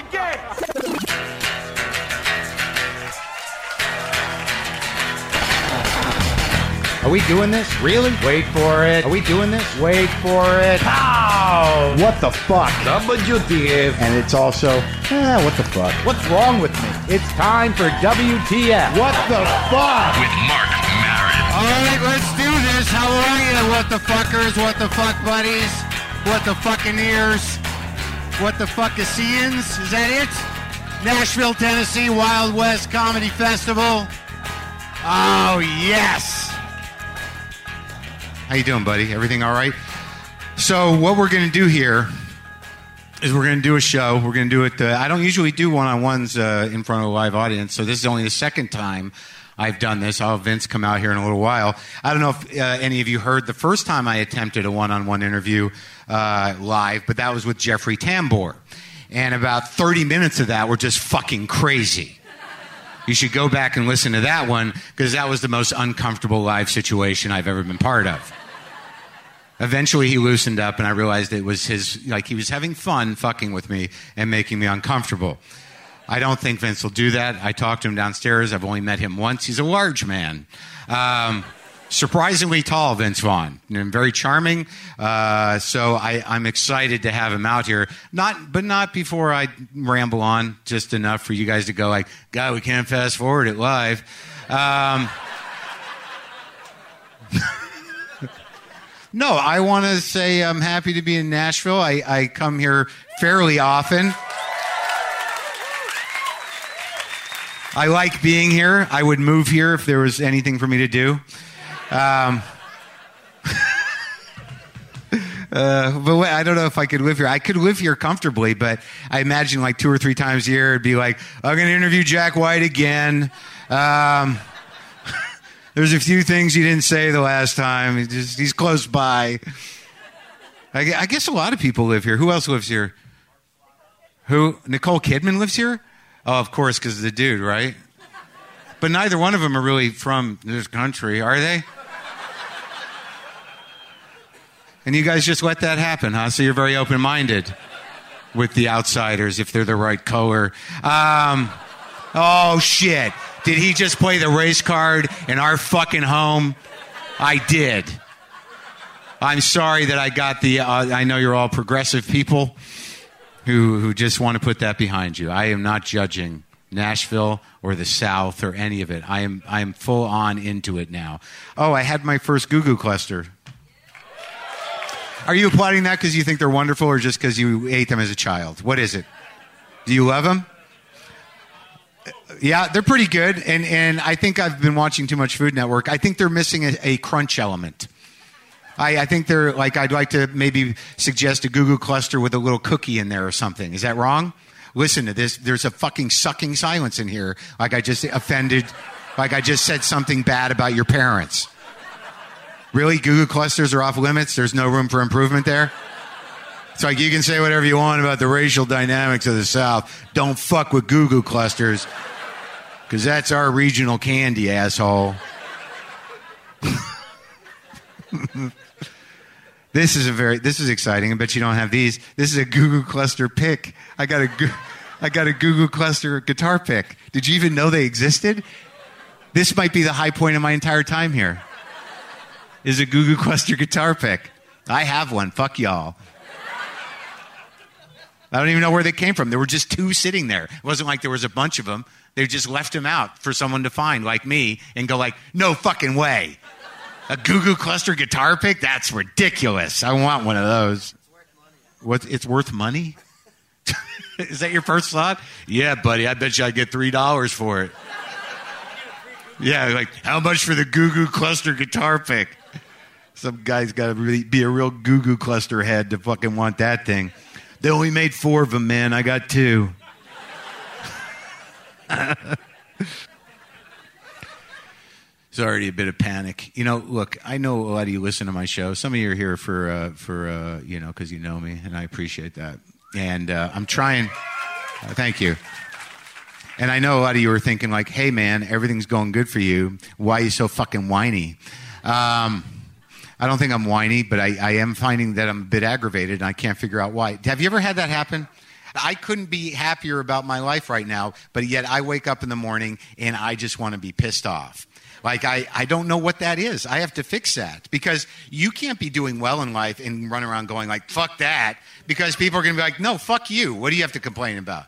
again. Are we doing this? Really? Wait for it. Are we doing this? Wait for it. Pow! What the fuck? WTF. And it's also, eh, what the fuck? What's wrong with me? It's time for WTF. What the fuck? with Marc Maron. All right, let's do this. How are you, what the fuckers, what the fuck buddies, what the fucking ears, what the fuck is seeing? Is that it? Nashville, Tennessee, Wild West Comedy Festival. Oh yes. How you doing, buddy? Everything all right? So what we're gonna do here is we're to do a show. We're to do it. Uh, I don't usually do one-on-ones uh, in front of a live audience, so this is only the second time I've done this. I'll have Vince come out here in a little while. I don't know if uh, any of you heard the first time I attempted a one-on-one interview uh, live, but that was with Jeffrey Tambor, and about 30 minutes of that were just fucking crazy. You should go back and listen to that one because that was the most uncomfortable live situation I've ever been part of. Eventually, he loosened up, and I realized it was his, like, he was having fun fucking with me and making me uncomfortable. I don't think Vince will do that. I talked to him downstairs. I've only met him once. He's a large man. Um, surprisingly tall, Vince Vaughn, and very charming. Uh, so I, I'm excited to have him out here. Not, but not before I ramble on, just enough for you guys to go like, God, we can't fast forward it live. Um, No, I want to say I'm happy to be in Nashville. I, I come here fairly often. I like being here. I would move here if there was anything for me to do. Um, uh, but wait, I don't know if I could live here. I could live here comfortably, but I imagine like two or three times a year it'd be like, I'm going to interview Jack White again. Um, there's a few things he didn't say the last time. He just, he's close by. I, I guess a lot of people live here. Who else lives here? Who? Nicole Kidman lives here? Oh, of course, because of the dude, right? But neither one of them are really from this country, are they? And you guys just let that happen, huh? So you're very open minded with the outsiders if they're the right color. Um, oh, shit. Did he just play the race card in our fucking home? I did. I'm sorry that I got the. Uh, I know you're all progressive people who who just want to put that behind you. I am not judging Nashville or the South or any of it. I am I am full on into it now. Oh, I had my first Goo Goo cluster. Are you applauding that because you think they're wonderful, or just because you ate them as a child? What is it? Do you love them? Uh, yeah, they're pretty good, and and I think I've been watching too much Food Network. I think they're missing a, a crunch element. I, I think they're like I'd like to maybe suggest a Goo Goo cluster with a little cookie in there or something. Is that wrong? Listen to this. There's a fucking sucking silence in here. Like I just offended. Like I just said something bad about your parents. Really, Goo Goo clusters are off limits. There's no room for improvement there. It's like you can say whatever you want about the racial dynamics of the South. Don't fuck with Goo Goo clusters, because that's our regional candy, asshole. this is a very this is exciting. I bet you don't have these. This is a Goo Goo cluster pick. I got a I got a Goo Goo cluster guitar pick. Did you even know they existed? This might be the high point of my entire time here. Is a Goo Goo cluster guitar pick. I have one. Fuck y'all. I don't even know where they came from. There were just two sitting there. It wasn't like there was a bunch of them. They just left them out for someone to find, like me, and go like, "No fucking way." A Goo Goo cluster guitar pick? That's ridiculous. I want one of those. What? It's worth money? Is that your first thought? Yeah, buddy. I bet you I'd get three dollars for it. Yeah, like how much for the Goo Goo cluster guitar pick? Some guy's got to really be a real Goo Goo cluster head to fucking want that thing. They only made four of them, man. I got two. It's already a bit of panic. You know, look, I know a lot of you listen to my show. Some of you are here for, uh, for uh, you know, because you know me, and I appreciate that. And uh, I'm trying. uh, thank you. And I know a lot of you are thinking, like, hey, man, everything's going good for you. Why are you so fucking whiny? Um, I don't think I'm whiny, but I, I am finding that I'm a bit aggravated and I can't figure out why. Have you ever had that happen? I couldn't be happier about my life right now, but yet I wake up in the morning and I just want to be pissed off. Like, I, I don't know what that is. I have to fix that because you can't be doing well in life and run around going, like, fuck that, because people are going to be like, no, fuck you. What do you have to complain about?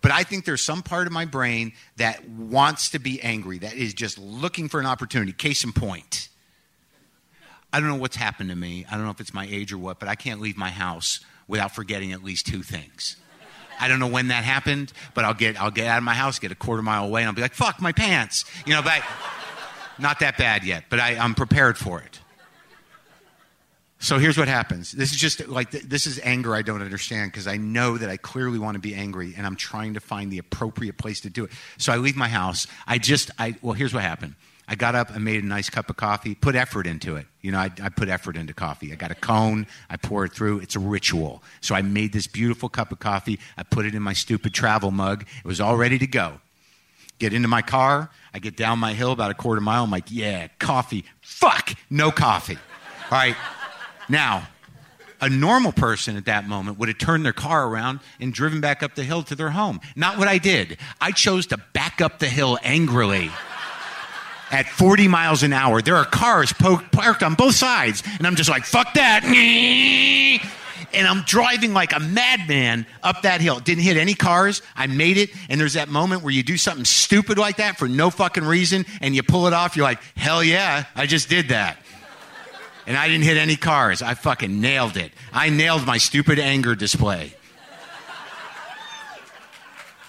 But I think there's some part of my brain that wants to be angry, that is just looking for an opportunity. Case in point. I don't know what's happened to me. I don't know if it's my age or what, but I can't leave my house without forgetting at least two things. I don't know when that happened, but I'll get I'll get out of my house, get a quarter mile away, and I'll be like, "Fuck my pants," you know. But not that bad yet, but I, I'm prepared for it. So here's what happens. This is just like this is anger I don't understand because I know that I clearly want to be angry and I'm trying to find the appropriate place to do it. So I leave my house. I just I well here's what happened. I got up, I made a nice cup of coffee, put effort into it. You know, I, I put effort into coffee. I got a cone, I pour it through. It's a ritual. So I made this beautiful cup of coffee. I put it in my stupid travel mug. It was all ready to go. Get into my car. I get down my hill about a quarter mile. I'm like, yeah, coffee. Fuck, no coffee. All right. Now, a normal person at that moment would have turned their car around and driven back up the hill to their home. Not what I did. I chose to back up the hill angrily at 40 miles an hour. There are cars po- parked on both sides, and I'm just like, fuck that. And I'm driving like a madman up that hill. Didn't hit any cars. I made it. And there's that moment where you do something stupid like that for no fucking reason, and you pull it off. You're like, hell yeah, I just did that. And I didn't hit any cars. I fucking nailed it. I nailed my stupid anger display.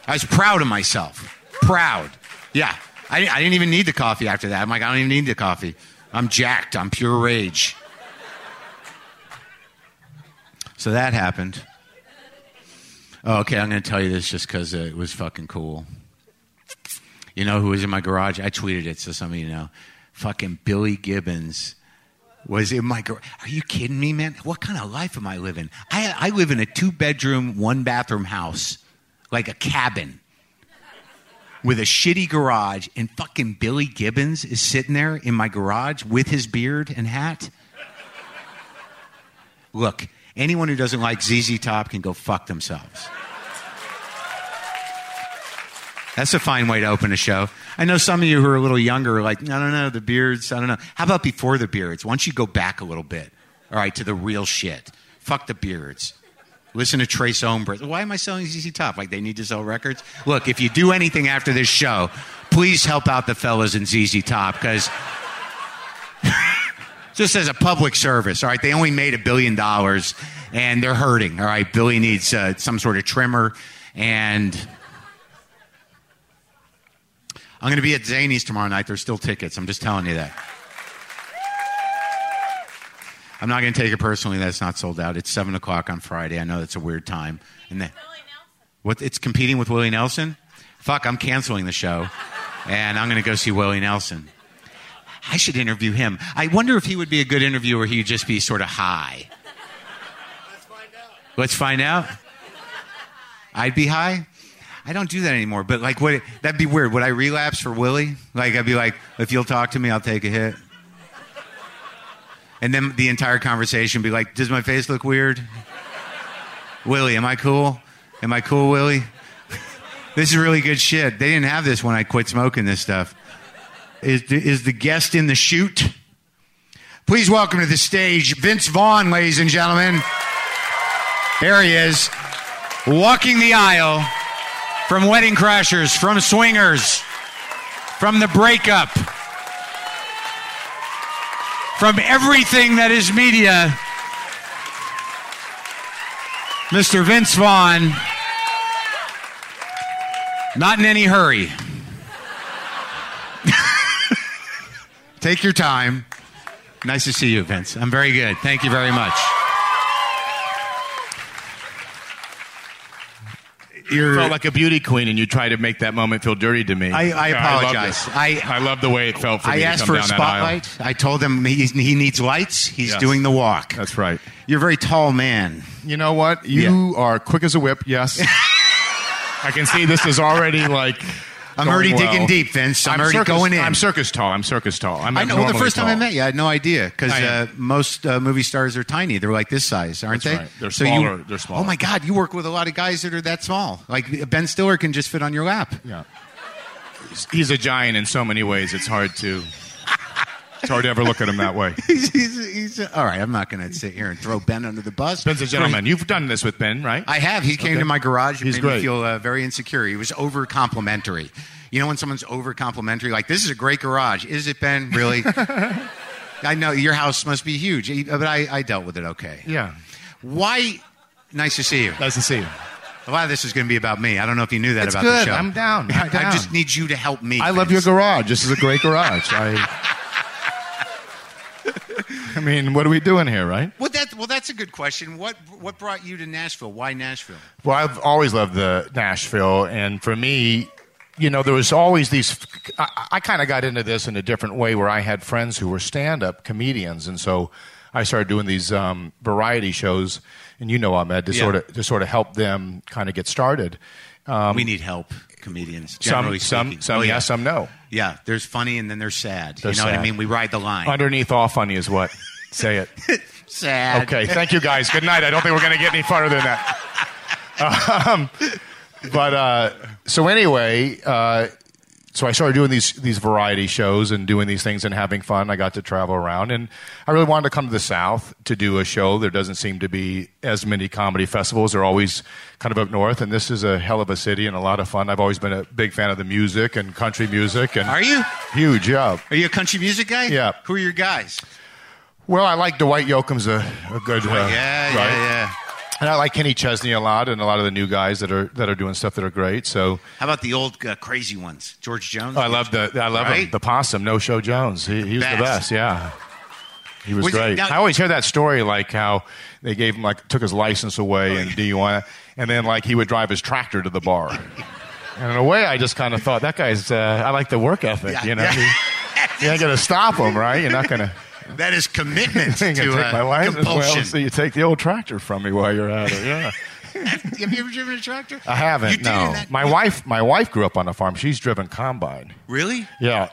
I was proud of myself. Proud. Yeah. I, I didn't even need the coffee after that. I'm like, I don't even need the coffee. I'm jacked. I'm pure rage. So that happened. Oh, okay, I'm going to tell you this just because it was fucking cool. You know who was in my garage? I tweeted it so some of you know. Fucking Billy Gibbons was in my garage. Are you kidding me, man? What kind of life am I living? I, I live in a two bedroom, one bathroom house, like a cabin with a shitty garage, and fucking Billy Gibbons is sitting there in my garage with his beard and hat. Look, anyone who doesn't like ZZ Top can go fuck themselves. That's a fine way to open a show. I know some of you who are a little younger are like, I don't know, the beards, I don't know. How about before the beards? Why don't you go back a little bit, all right, to the real shit? Fuck the beards. Listen to Tres Hombres. Why am I selling ZZ Top? Like they need to sell records? Look, if you do anything after this show, please help out the fellas in ZZ Top because just as a public service, all right, they only made a billion dollars and they're hurting, all right? Billy needs uh, some sort of trimmer and I'm going to be at Zanies tomorrow night. There's still tickets. I'm just telling you that. I'm not going to take it personally that it's not sold out. It's seven o'clock on Friday. I know that's a weird time. And then, what? It's competing with Willie Nelson. Fuck, I'm canceling the show, and I'm going to go see Willie Nelson. I should interview him. I wonder if he would be a good interviewer. He'd just be sort of high. Let's find out. Let's find out. I'd be high. I don't do that anymore. But like, what? That'd be weird. Would I relapse for Willie? Like, I'd be like, if you'll talk to me, I'll take a hit. And then the entire conversation be like, does my face look weird? Willie, am I cool? Am I cool, Willie? this is really good shit. They didn't have this when I quit smoking this stuff. Is the, is the guest in the chute? Please welcome to the stage Vince Vaughn, ladies and gentlemen. There he is, walking the aisle from Wedding Crashers, from Swingers, from the breakup from everything that is media, Mr. Vince Vaughn. Not in any hurry. Take your time. Nice to see you, Vince. I'm very good. Thank you very much. You felt like a beauty queen, and you tried to make that moment feel dirty to me. I, I apologize. I, I, love the way it felt for I me I asked for a spotlight. I told him he, he needs lights. He's Yes. doing the walk. That's right. You're a very tall man. You know what? You are quick as a whip, yes. I can see this is already like I'm already well. digging deep, Vince. I'm, already circus, going in. I'm circus tall. I'm circus tall. I'm I know. Well, the first time I met you, I had no idea because uh, most uh, movie stars are tiny. They're like this size, aren't That's they? right. They're So you- smaller. They're smaller. Oh my God, you work with a lot of guys that are that small. Like Ben Stiller can just fit on your lap. Yeah. He's a giant in so many ways. It's hard to. It's hard to ever look at him that way. he's, he's, he's, all right. I'm not going to sit here and throw Ben under the bus. Ben's a gentleman. You've done this with Ben, right? I have. He came Okay. to my garage. It He's made me feel uh, very insecure. He was over complimentary. You know when someone's over complimentary, like this is a great garage. Is it, Ben? Really? I know your house must be huge, but I, I dealt with it okay. yeah. Why? Nice to see you. Nice to see you. A lot of this is going to be about me. I don't know if you knew that It's about good. the show. I'm down. I'm I just need you to help me. I love your garage. This is a great garage. I. I mean, what are we doing here, right? Well, that, well, that's a good question. What what brought you to Nashville? Why Nashville? Well, I've always loved the Nashville, and for me, you know, there was always these. I, I kind of got into this in a different way, where I had friends who were stand-up comedians, and so I started doing these um, variety shows, and you know, Ahmed, to Yeah. sort of to sort of help them kind of get started. we need help, comedians. Some, Generally some, speaking. some, Oh, yeah. yes, some no. Yeah, there's funny and then there's sad. They're you know what I mean? We ride the line. Underneath all funny is what. Say it. sad. Okay, thank you guys. Good night. I don't think we're going to get any farther than that. Um, but uh, so anyway, uh, so I started doing these these variety shows and doing these things and having fun. I got to travel around, and I really wanted to come to the South to do a show. There doesn't seem to be as many comedy festivals. They're always kind of up north, and this is a hell of a city and a lot of fun. I've always been a big fan of the music and country music. And Are you? huge? Yeah. Are you a country music guy? Yeah. Who are your guys? Well, I like Dwight Yoakam's a, a good. Uh, yeah, right? yeah, yeah. And I like Kenny Chesney a lot, and a lot of the new guys that are that are doing stuff that are great. So How about the old uh, crazy ones? George Jones. I love the I love him, the possum, No Show Jones. He, he was the Best. best. Yeah, he was Was great. now- I always hear that story, like how they gave him like took his license away Oh, and do you want and then like he would drive his tractor to the bar. And in a way, I just kind of thought that guy's. Uh, I like the work ethic. Yeah, you know, yeah. You, you ain't gonna stop him, right? You're not gonna. That is commitment to take uh, my license. compulsion. Well, so you take the old tractor from me while you're at it. Yeah. Have you ever driven a tractor? I haven't. You did no, in that- my wife. My wife grew up on a farm. She's driven combine. Really? Yeah,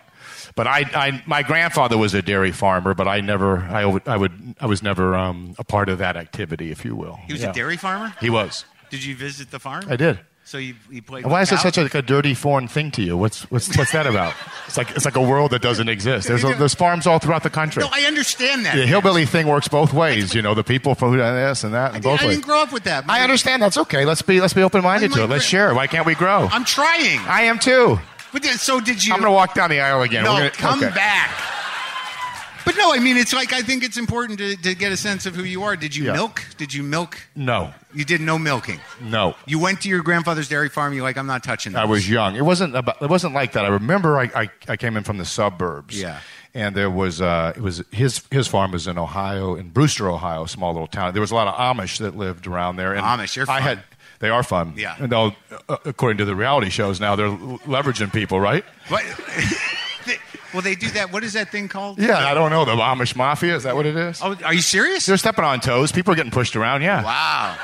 but I, I, my grandfather was a dairy farmer, but I never, I, would- I would, I was never um, a part of that activity, if you will. He was Yeah. a dairy farmer. He was. Did you visit the farm? I did. So you, you played. And why is it such a, like a dirty foreign thing to you? What's, what's, what's that about? It's like, it's like a world that doesn't exist. There's, a, there's farms all throughout the country. No, I understand that. the hillbilly thing works both ways. You know, the people from who this and that, I, and didn't- both I didn't grow up with that. I understand. That's okay. Let's be, let's be open minded to it. Let's share. Why can't we grow? I'm trying. I am too. But then, so did you? I'm going to walk down the aisle again. No, gonna, come okay. back. But no, I mean, it's like I think it's important to, to get a sense of who you are. Did you Yeah. milk? Did you milk? No, You did no milking. no. You went to your grandfather's dairy farm. You're like, I'm not touching that. I was young. It wasn't about, it wasn't like that. I remember I, I, I came in from the suburbs. Yeah. And there was uh, it was his his farm was in Ohio in Brewster, Ohio, a small little town. There was a lot of Amish that lived around there. And Amish, they're I fun. had they are fun. Yeah. And uh, according to the reality shows now, they're l- leveraging people, right? What? Well, they do that. What is that thing called? Yeah. I don't know the Amish mafia. Is that what it is? Oh, are you serious? They're stepping on toes. People are getting pushed around. Yeah. Wow.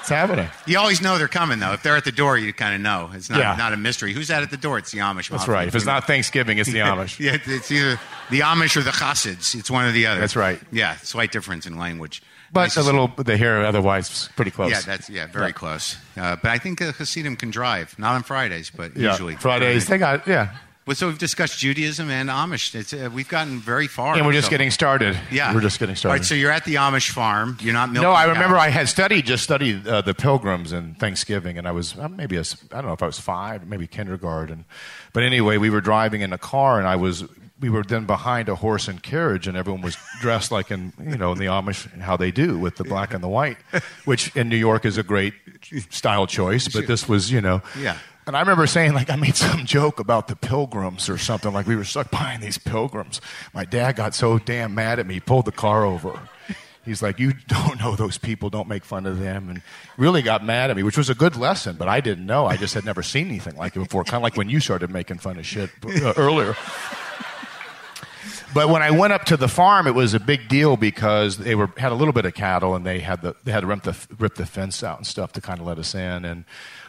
It's happening. You always know they're coming, though. If they're at the door, you kind of know. It's not, Yeah. not a mystery. Who's that at the door? It's the Amish. Mafia. That's right. If it's not Thanksgiving, it's the Amish. yeah, it's either the Amish or the Chassids. It's one or the other. That's right. Yeah, slight difference in language. But Nice a little, they hear otherwise pretty close. Yeah, that's yeah, very close. Uh, but I think uh, Hasidim can drive, not on Fridays, but yeah. usually Fridays, they got, yeah. Well, so we've discussed Judaism and Amish. It's, uh, we've gotten very far. And we're just So- getting started. Yeah, We're just getting started. right, so you're at the Amish farm. You're not milking. no, I remember cows. I had studied, just studied uh, the Pilgrims and Thanksgiving, and I was uh, maybe I don't know if I was five, maybe kindergarten, but anyway, we were driving in a car, and I was we were then behind a horse and carriage, and everyone was dressed like in you know in the Amish how they do with the black and the white, which in New York is a great style choice, but this was you know Yeah. And I remember saying, like, I made some joke about the pilgrims or something, like we were stuck behind these pilgrims. My dad got so damn mad at me, he pulled the car over. He's like, You don't know those people, don't make fun of them. And really got mad at me, which was a good lesson, but I didn't know. I just had never seen anything like it before, kind of like when you started making fun of shit uh, earlier. But when I went up to the farm, it was a big deal because they were had a little bit of cattle, and they had the they had to rip the rip the fence out and stuff to kind of let us in. And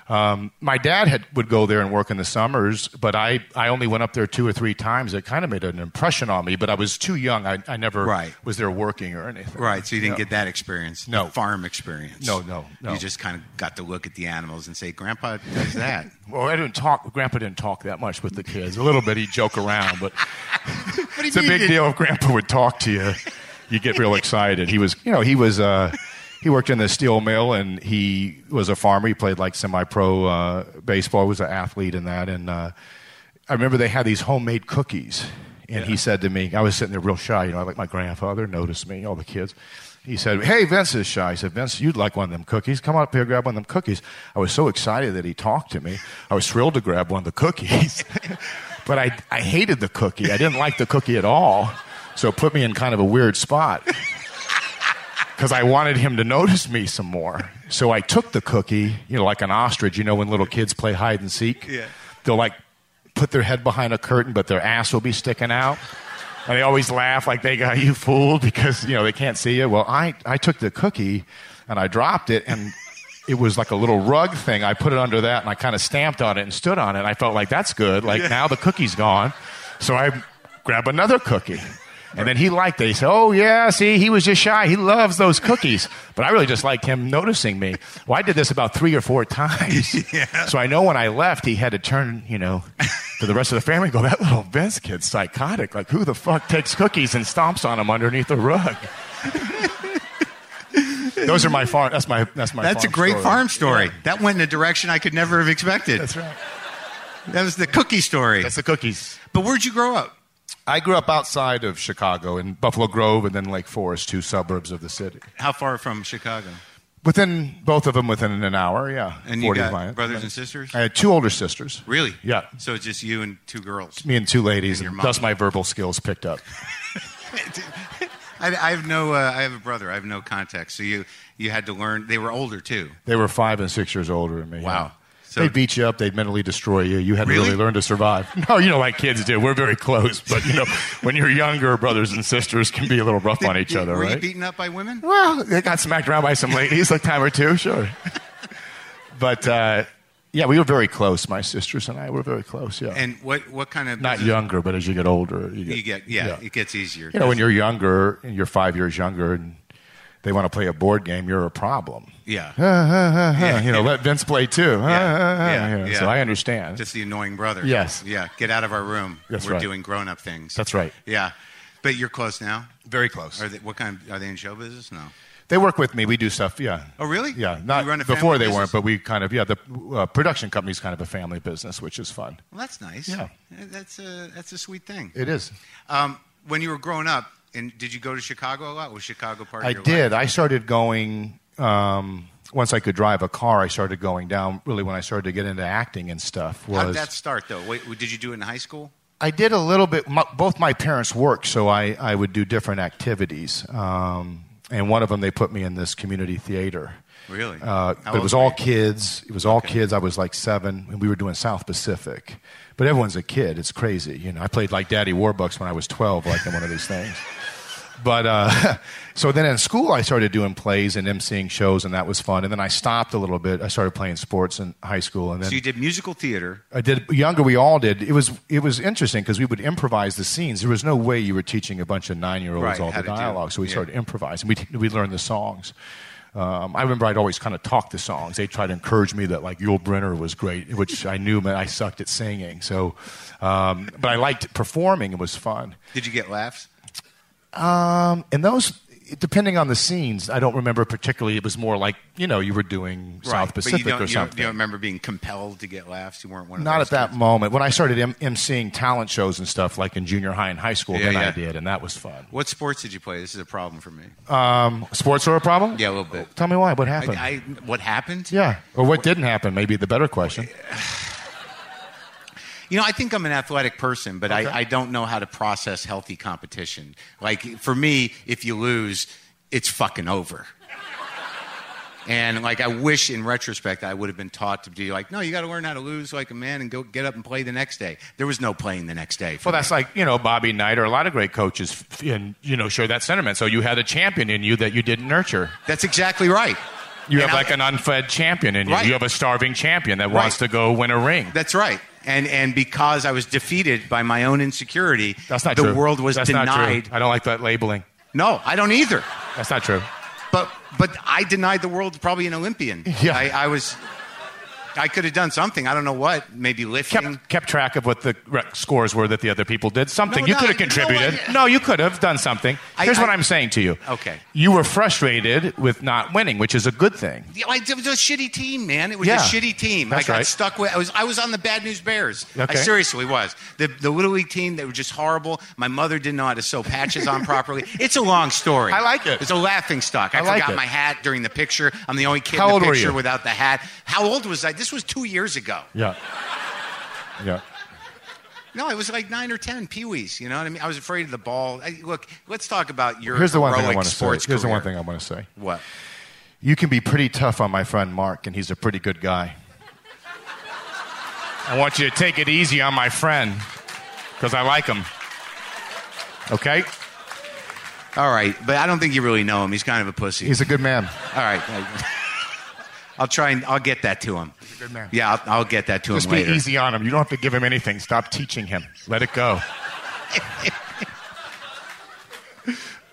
Um, my dad had, would go there and work in the summers, but I, I only went up there two or three times. It kind of made an impression on me, but I was too young. I, I never Right. was there working or anything. Right, so you didn't Yeah. get that experience, No. farm experience. No, no, no. You just kind of got to look at the animals and say, "Grandpa does that." Well, I didn't talk. Grandpa didn't talk that much with the kids. A little bit, he'd joke around, but it's a big deal if Grandpa would talk to you. You get real excited. He was, you know, he was. Uh, he worked in the steel mill, and he was a farmer. He played like semi-pro uh, baseball. Was an athlete in that, and uh, I remember they had these homemade cookies. And he said to me, I was sitting there real shy, you know, like my grandfather noticed me, all the kids. He said, Hey, Vince is shy. I said, Vince, you'd like one of them cookies. Come up here, grab one of them cookies. I was so excited that he talked to me. I was thrilled to grab one of the cookies. but I, I hated the cookie. I didn't like the cookie at all. So it put me in kind of a weird spot because I wanted him to notice me some more. So I took the cookie, you know, like an ostrich. You know, when little kids play hide and seek, Yeah. they'll like put their head behind a curtain, but their ass will be sticking out. And they always laugh like they got you fooled because you know they can't see you. Well, I I took the cookie and I dropped it and. It was like a little rug thing. I put it under that and I kind of stamped on it and stood on it. And I felt like that's good. Like now the cookie's gone. So I grab another cookie. And then he liked it. He said, Oh, yeah, see, he was just shy. He loves those cookies. But I really just liked him noticing me. Well, I did this about three or four times. So I know when I left, he had to turn, you know, to the rest of the family and go, That little Vince kid's psychotic. Like, who the fuck takes cookies and stomps on them underneath the rug? Those are my farm. That's my. That's my. That's a great story. farm story. Yeah, That went in a direction I could never have expected. that's right. That was the cookie story. That's the cookies. but where'd you grow up? I grew up outside of Chicago in Buffalo Grove and then Lake Forest, two suburbs of the city. How far from Chicago? Within both of them, within an hour, yeah. And you 40 got miles. brothers and sisters? I had two older sisters. Really? Yeah. So it's just you and two girls. Me and two ladies, And your and mom. thus my verbal skills picked up. I, I have no. Uh, I have a brother. I have no context. So you you had to learn. They were older too. They were five and six years older than me. Wow. yeah. So- they'd beat you up. They'd mentally destroy you. You had to Really? really learn to survive. No, you know, like kids do. We're very close, but you know, when you're younger, brothers and sisters can be a little rough on each Did- other, Were you right? beaten up by women? Well, they got smacked around by some ladies a time or two, sure. but uh, yeah, we were very close. My sisters and I were very close. Yeah, And what what kind of not younger, but as you get older, you get, You get yeah, It gets easier. You know, when you're younger, and you're five years younger, and they want to play a board game, you're a problem. yeah. you know, let Vince play too. yeah, know, yeah. So I understand. Just the annoying brother. Yes. Yeah. Get out of our room. That's We're right. doing grown up things. That's right. Yeah. But you're close now. Very close. Are they, what kind? Are they in show business? No. They work with me. We do stuff. Yeah. Oh, really? Yeah. Not before they business? weren't, but we kind of yeah. The uh, production company's kind of a family business, which is fun. Well, that's nice. Yeah. That's a that's a sweet thing. It is. Um, when you were growing up, and did you go to Chicago a lot? Was Chicago part of I your did. life? I started going um, once I could drive a car. I started going down. Really, when I started to get into acting and stuff, was How did that start, though? Wait, did you do it in high school? I did a little bit. My, both my parents worked, so I, I would do different activities. Um, and one of them, they put me in this community theater. Really? Uh, but it was all kids. It was all Okay. kids. I was like seven, and we were doing South Pacific. But everyone's a kid. It's crazy. You know, I played like Daddy Warbucks when I was 12, like in one of these things. But uh, so then in school, I started doing plays and emceeing shows, and that was fun. And then I stopped a little bit. I started playing sports in high school, and then So you did musical theater. I did younger. We all did. It was it was interesting because we would improvise the scenes. There was no way you were teaching a bunch of nine year olds Right, all the dialogue. so we yeah. started improvising. We we learned the songs. Um, I remember I'd always kind of talk the songs. They tried to encourage me that like Yul Brynner was great, which I knew meant I sucked at singing. So, um, but I liked performing. It was fun. Did you get laughs? Um, and those, depending on the scenes, I don't remember particularly. It was more like you know you were doing South but Pacific or you don't, something. you don't remember being compelled to get laughs. You weren't one of Not at that kids? moment. When I started em- emceeing talent shows and stuff, like in junior high and high school, Yeah, then yeah. I did, and that was fun. What sports did you play? This is a problem for me. Um, sports are a problem? Yeah, a little bit. Tell me why. What happened? I, I, what happened? yeah. Or what didn't happen, maybe the better question. You know, I think I'm an athletic person, but Okay. I, I don't know how to process healthy competition. Like, for me, if you lose, it's fucking over. And like, I wish in retrospect I would have been taught to be like, no, you got to learn how to lose like a man and go get up and play the next day. There was no playing the next day. Well, that's me. like, you know, Bobby Knight or a lot of great coaches, and, you know, share that sentiment. So you had a champion in you that you didn't nurture. that's exactly right. You And have I- like an unfed champion in you. Right. You have a starving champion that wants to go win a ring. That's right. And and because I was defeated by my own insecurity, That's not the true. world was That's Not denied. true. I don't like that labeling. No, I don't either. That's not true. But but I denied the world probably an Olympian. Yeah. I, I was. I could have done something. I don't know what. Maybe lifting. Kept, kept track of what the re- scores were that the other people did. Something No, you no, could have I- no, contributed. No, you could have done something. I- Here's what I- I'm saying to you. Okay. You were frustrated with not winning, which is a good thing. Yeah, I- It was a shitty team, man. It was Yeah. a shitty team. That's I got right. stuck with. I was. I was on the Bad News Bears. Okay. I seriously was. The the little league team. They were just horrible. My mother didn't know how to sew patches on properly. It's a long story. I like it. It's a laughing stock. I, I like forgot it. my hat during the picture. I'm the only kid How in the picture without the hat. How old was I? This was two years ago. Yeah. Yeah. No, it was like nine or ten peewees. You know what I mean? I was afraid of the ball. I, look, let's talk about your Here's the one thing I heroic want to say. Here's the one thing I want to say. What? You can be pretty tough on my friend Mark, and he's a pretty good guy. I want you to take it easy on my friend because I like him. Okay? All right, but I don't think you really know him. He's kind of a pussy. He's a good man. All right. I'll try and I'll get that to him. good man. Yeah, I'll, I'll get that to him. Just be easy on him. You don't have to give him anything. Stop teaching him. Let it go.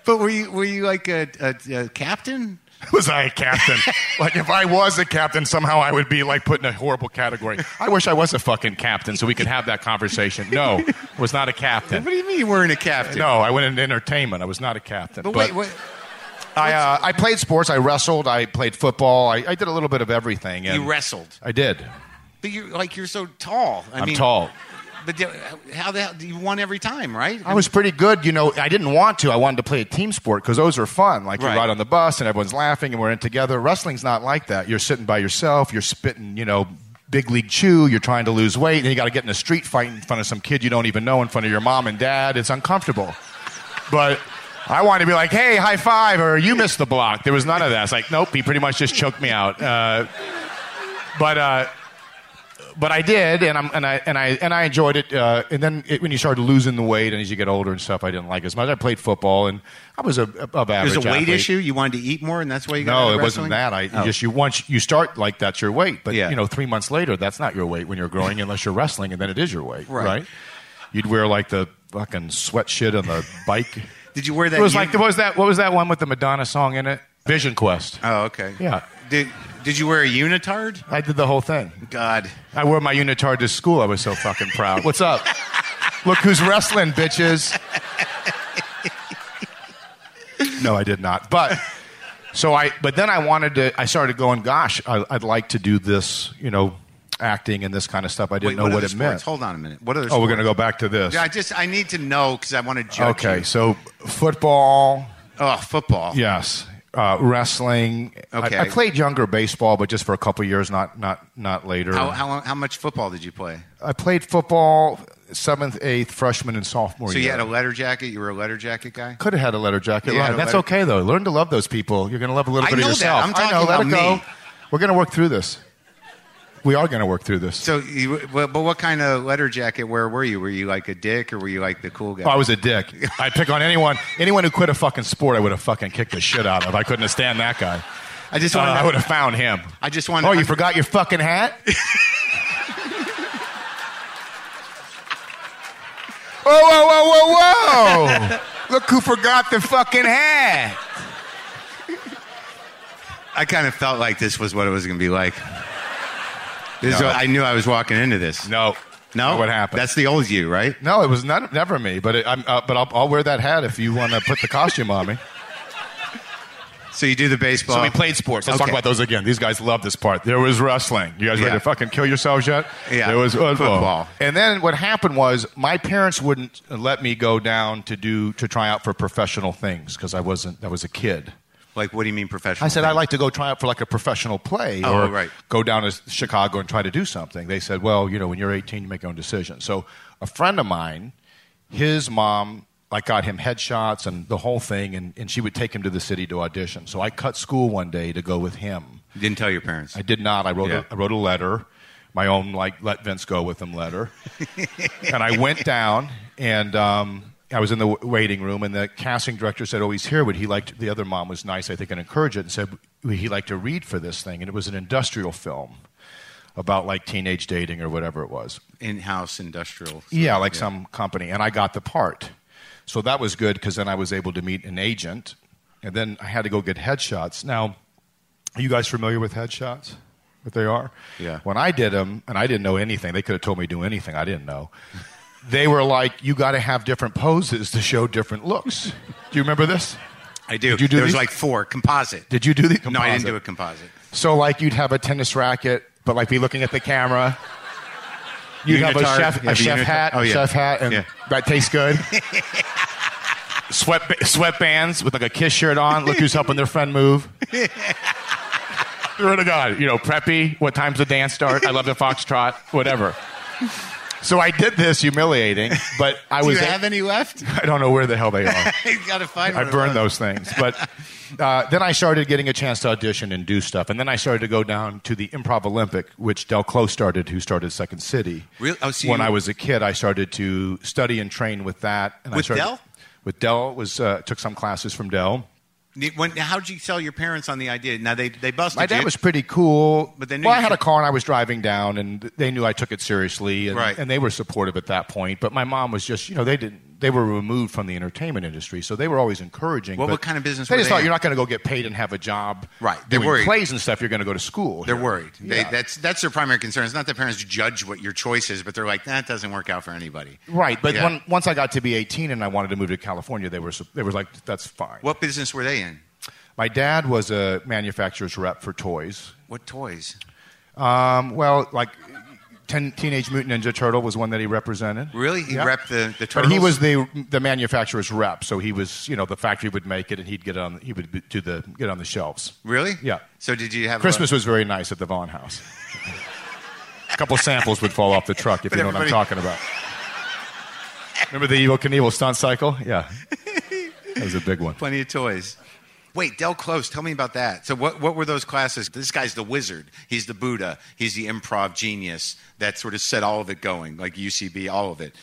But were you were you like a, a, a captain? Was I a captain? like, if I was a captain, somehow I would be like put in a horrible category. I wish I was a fucking captain so we could have that conversation. No, I was not a captain. What do you mean you weren't a captain? No, I went in entertainment. I was not a captain. But wait, wait. I, uh, I played sports. I wrestled. I played football. I, I did a little bit of everything. And You wrestled, I did. but you're like you're so tall. I I'm mean, tall. But how the hell do you won every time, right? I was pretty good. You know, I didn't want to. I wanted to play a team sport because those are fun. Like Right. you ride on the bus and everyone's laughing and we're in together. Wrestling's not like that. You're sitting by yourself. You're spitting, you know, big league chew. You're trying to lose weight. And you got to get in a street fight in front of some kid you don't even know in front of your mom and dad. It's uncomfortable. But I wanted to be like, hey, high five, or you missed the block. There was none of that. It's like, nope, he pretty much just choked me out. Uh, but uh, but I did, and I'm and I and I and I enjoyed it. Uh, and then it, when you started losing the weight, and as you get older and stuff, I didn't like it as much. I played football, and I was a above average. There's a weight athlete. issue. You wanted to eat more, and that's why you got No, it wasn't that. I Oh. just you once you start like that's your weight, but Yeah. you know three months later that's not your weight when you're growing unless you're wrestling, and then it is your weight, Right. right? You'd wear like the fucking sweat shit on the bike. Did you wear that? It was like what was that? What was that one with the Madonna song in it? Vision Quest. Oh, okay. Yeah. Did Did you wear a unitard? I did the whole thing. God. I wore my unitard to school. I was so fucking proud. What's up? Look who's wrestling, bitches. No, I did not. But so I, but then I wanted to. I started going. Gosh, I, I'd like to do this. You know, acting and this kind of stuff. I didn't Wait, know what, what, it sports? meant. Hold on a minute. What other? Oh, we're gonna go back to this. Yeah, I just I need to know because I want to judge. Okay, you. so football, Oh, football. yes. Uh, wrestling. Okay. I, I played younger baseball, but just for a couple years, not not not later. How, how, long- how much football did you play? I played football seventh, eighth, freshman, and sophomore So year. you had a letter jacket. You were a letter jacket guy. Could have had a letter jacket. Right. That's letter- okay though. Learn to love those people. You're going to love a little I bit of that. yourself. I'm I know. talking Let it go. me. We're going to work through this. We are going to work through this. So, you, but what kind of letter jacket? Where were you? Were you like a dick, or were you like the cool guy? Oh, I was a dick. I'd pick on anyone. Anyone who quit a fucking sport, I would have fucking kicked the shit out of. I couldn't have stand that guy. I just Uh, want. I would have found him. I just want. Oh, you forgot your fucking hat? whoa, whoa, whoa, whoa, whoa! Look who forgot the fucking hat. I kind of felt like this was what it was going to be like. This No. what- I knew I was walking into this. No. No, What happened? That's the old you, right? No, it was not, never me. But it, I'm, uh, but I'll, I'll wear that hat if you want to put the costume on me. So you do the baseball. So we played sports. Let's talk about those again. These guys love this part. There was wrestling. You guys ready to fucking kill yourselves yet? Yeah. There was football. Football. And then what happened was my parents wouldn't let me go down to do to try out for professional things because I wasn't. I was a kid. Like, what do you mean professional? I said thing? I'd like to go try out for like a professional play Oh, or right. go down to Chicago and try to do something. They said, well, you know, when you're 18, you make your own decision. So a friend of mine, his mom, like got him headshots and the whole thing, and, and she would take him to the city to audition. So I cut school one day to go with him. You didn't tell your parents. I did not. I wrote, Yeah. a, I wrote a letter, my own like let Vince go with him letter, and I went down and um, I was in the waiting room, and the casting director said, "Oh, he's here." But he liked the other mom was nice, I think, and encouraged it, and said he liked to read for this thing, and it was an industrial film about like teenage dating or whatever it was. In-house industrial. Yeah, like some company, and I got the part. So that was good because then I was able to meet an agent, and then I had to go get headshots. Now, are you guys familiar with headshots? What they are? Yeah. When I did them, and I didn't know anything, they could have told me to do anything I didn't know. They were like, you got to have different poses to show different looks. Do you remember this? I do. Did you do there was like four composite. Did you do the composite? No, I didn't do a composite. So, like, you'd have a tennis racket, but like be looking at the camera. You'd have a chef, Yeah, a chef unitard. hat, Oh, a yeah. chef hat, and Yeah. that tastes good. Sweat sweatbands with like a kiss shirt on. Look who's helping their friend move. Swear to God, you know, preppy. What time's the dance start? I love the foxtrot. Whatever. So I did this humiliating, but I Do was. you have any left? I don't know where the hell they are. you got to find. I burned those things. But uh, then I started getting a chance to audition and do stuff. And then I started to go down to the Improv Olympic, which Del Close started, who started Second City. Really? Oh, so when you- I was a kid, I started to study and train with that. And I With started, Del? With Del, was uh, took some classes from Del. When, how did you tell your parents on the idea? Now they they busted My dad you. was pretty cool. But they knew well, I had a car and I was driving down, and they knew I took it seriously, and, Right. and they were supportive at that point. But my mom was just, you know, they didn't. They were removed from the entertainment industry, so they were always encouraging. What- but what kind of business They just they thought in? you're not going to go get paid and have a job, Right. They're Doing worried. plays and stuff. You're going to go to school. They're here. worried. They, that's that's their primary concern. It's not that parents judge what your choice is, but they're like, that doesn't work out for anybody. right. But Yeah. when, once I got to be 18 and I wanted to move to California, they were they were like, that's fine. What business were they in? My dad was a manufacturer's rep for toys. What toys? Um, well, like. Ten, Teenage Mutant Ninja Turtle was one that he represented. Really? He Yeah. repped the the But he was the the manufacturer's rep, so he was you know the factory would make it and he'd get it on he would do the get on the shelves. really. Yeah. So did you have a- Christmas was very nice at the Vaughn house. A couple samples would fall off the truck if But you know what I'm talking about. Remember the Evel Knievel stunt cycle? Yeah, that was a big one. plenty of toys? Wait, Del Close, tell me about that. So, what, what were those classes? This guy's the wizard. He's the Buddha. He's the improv genius that sort of set all of it going, like UCB, all of it.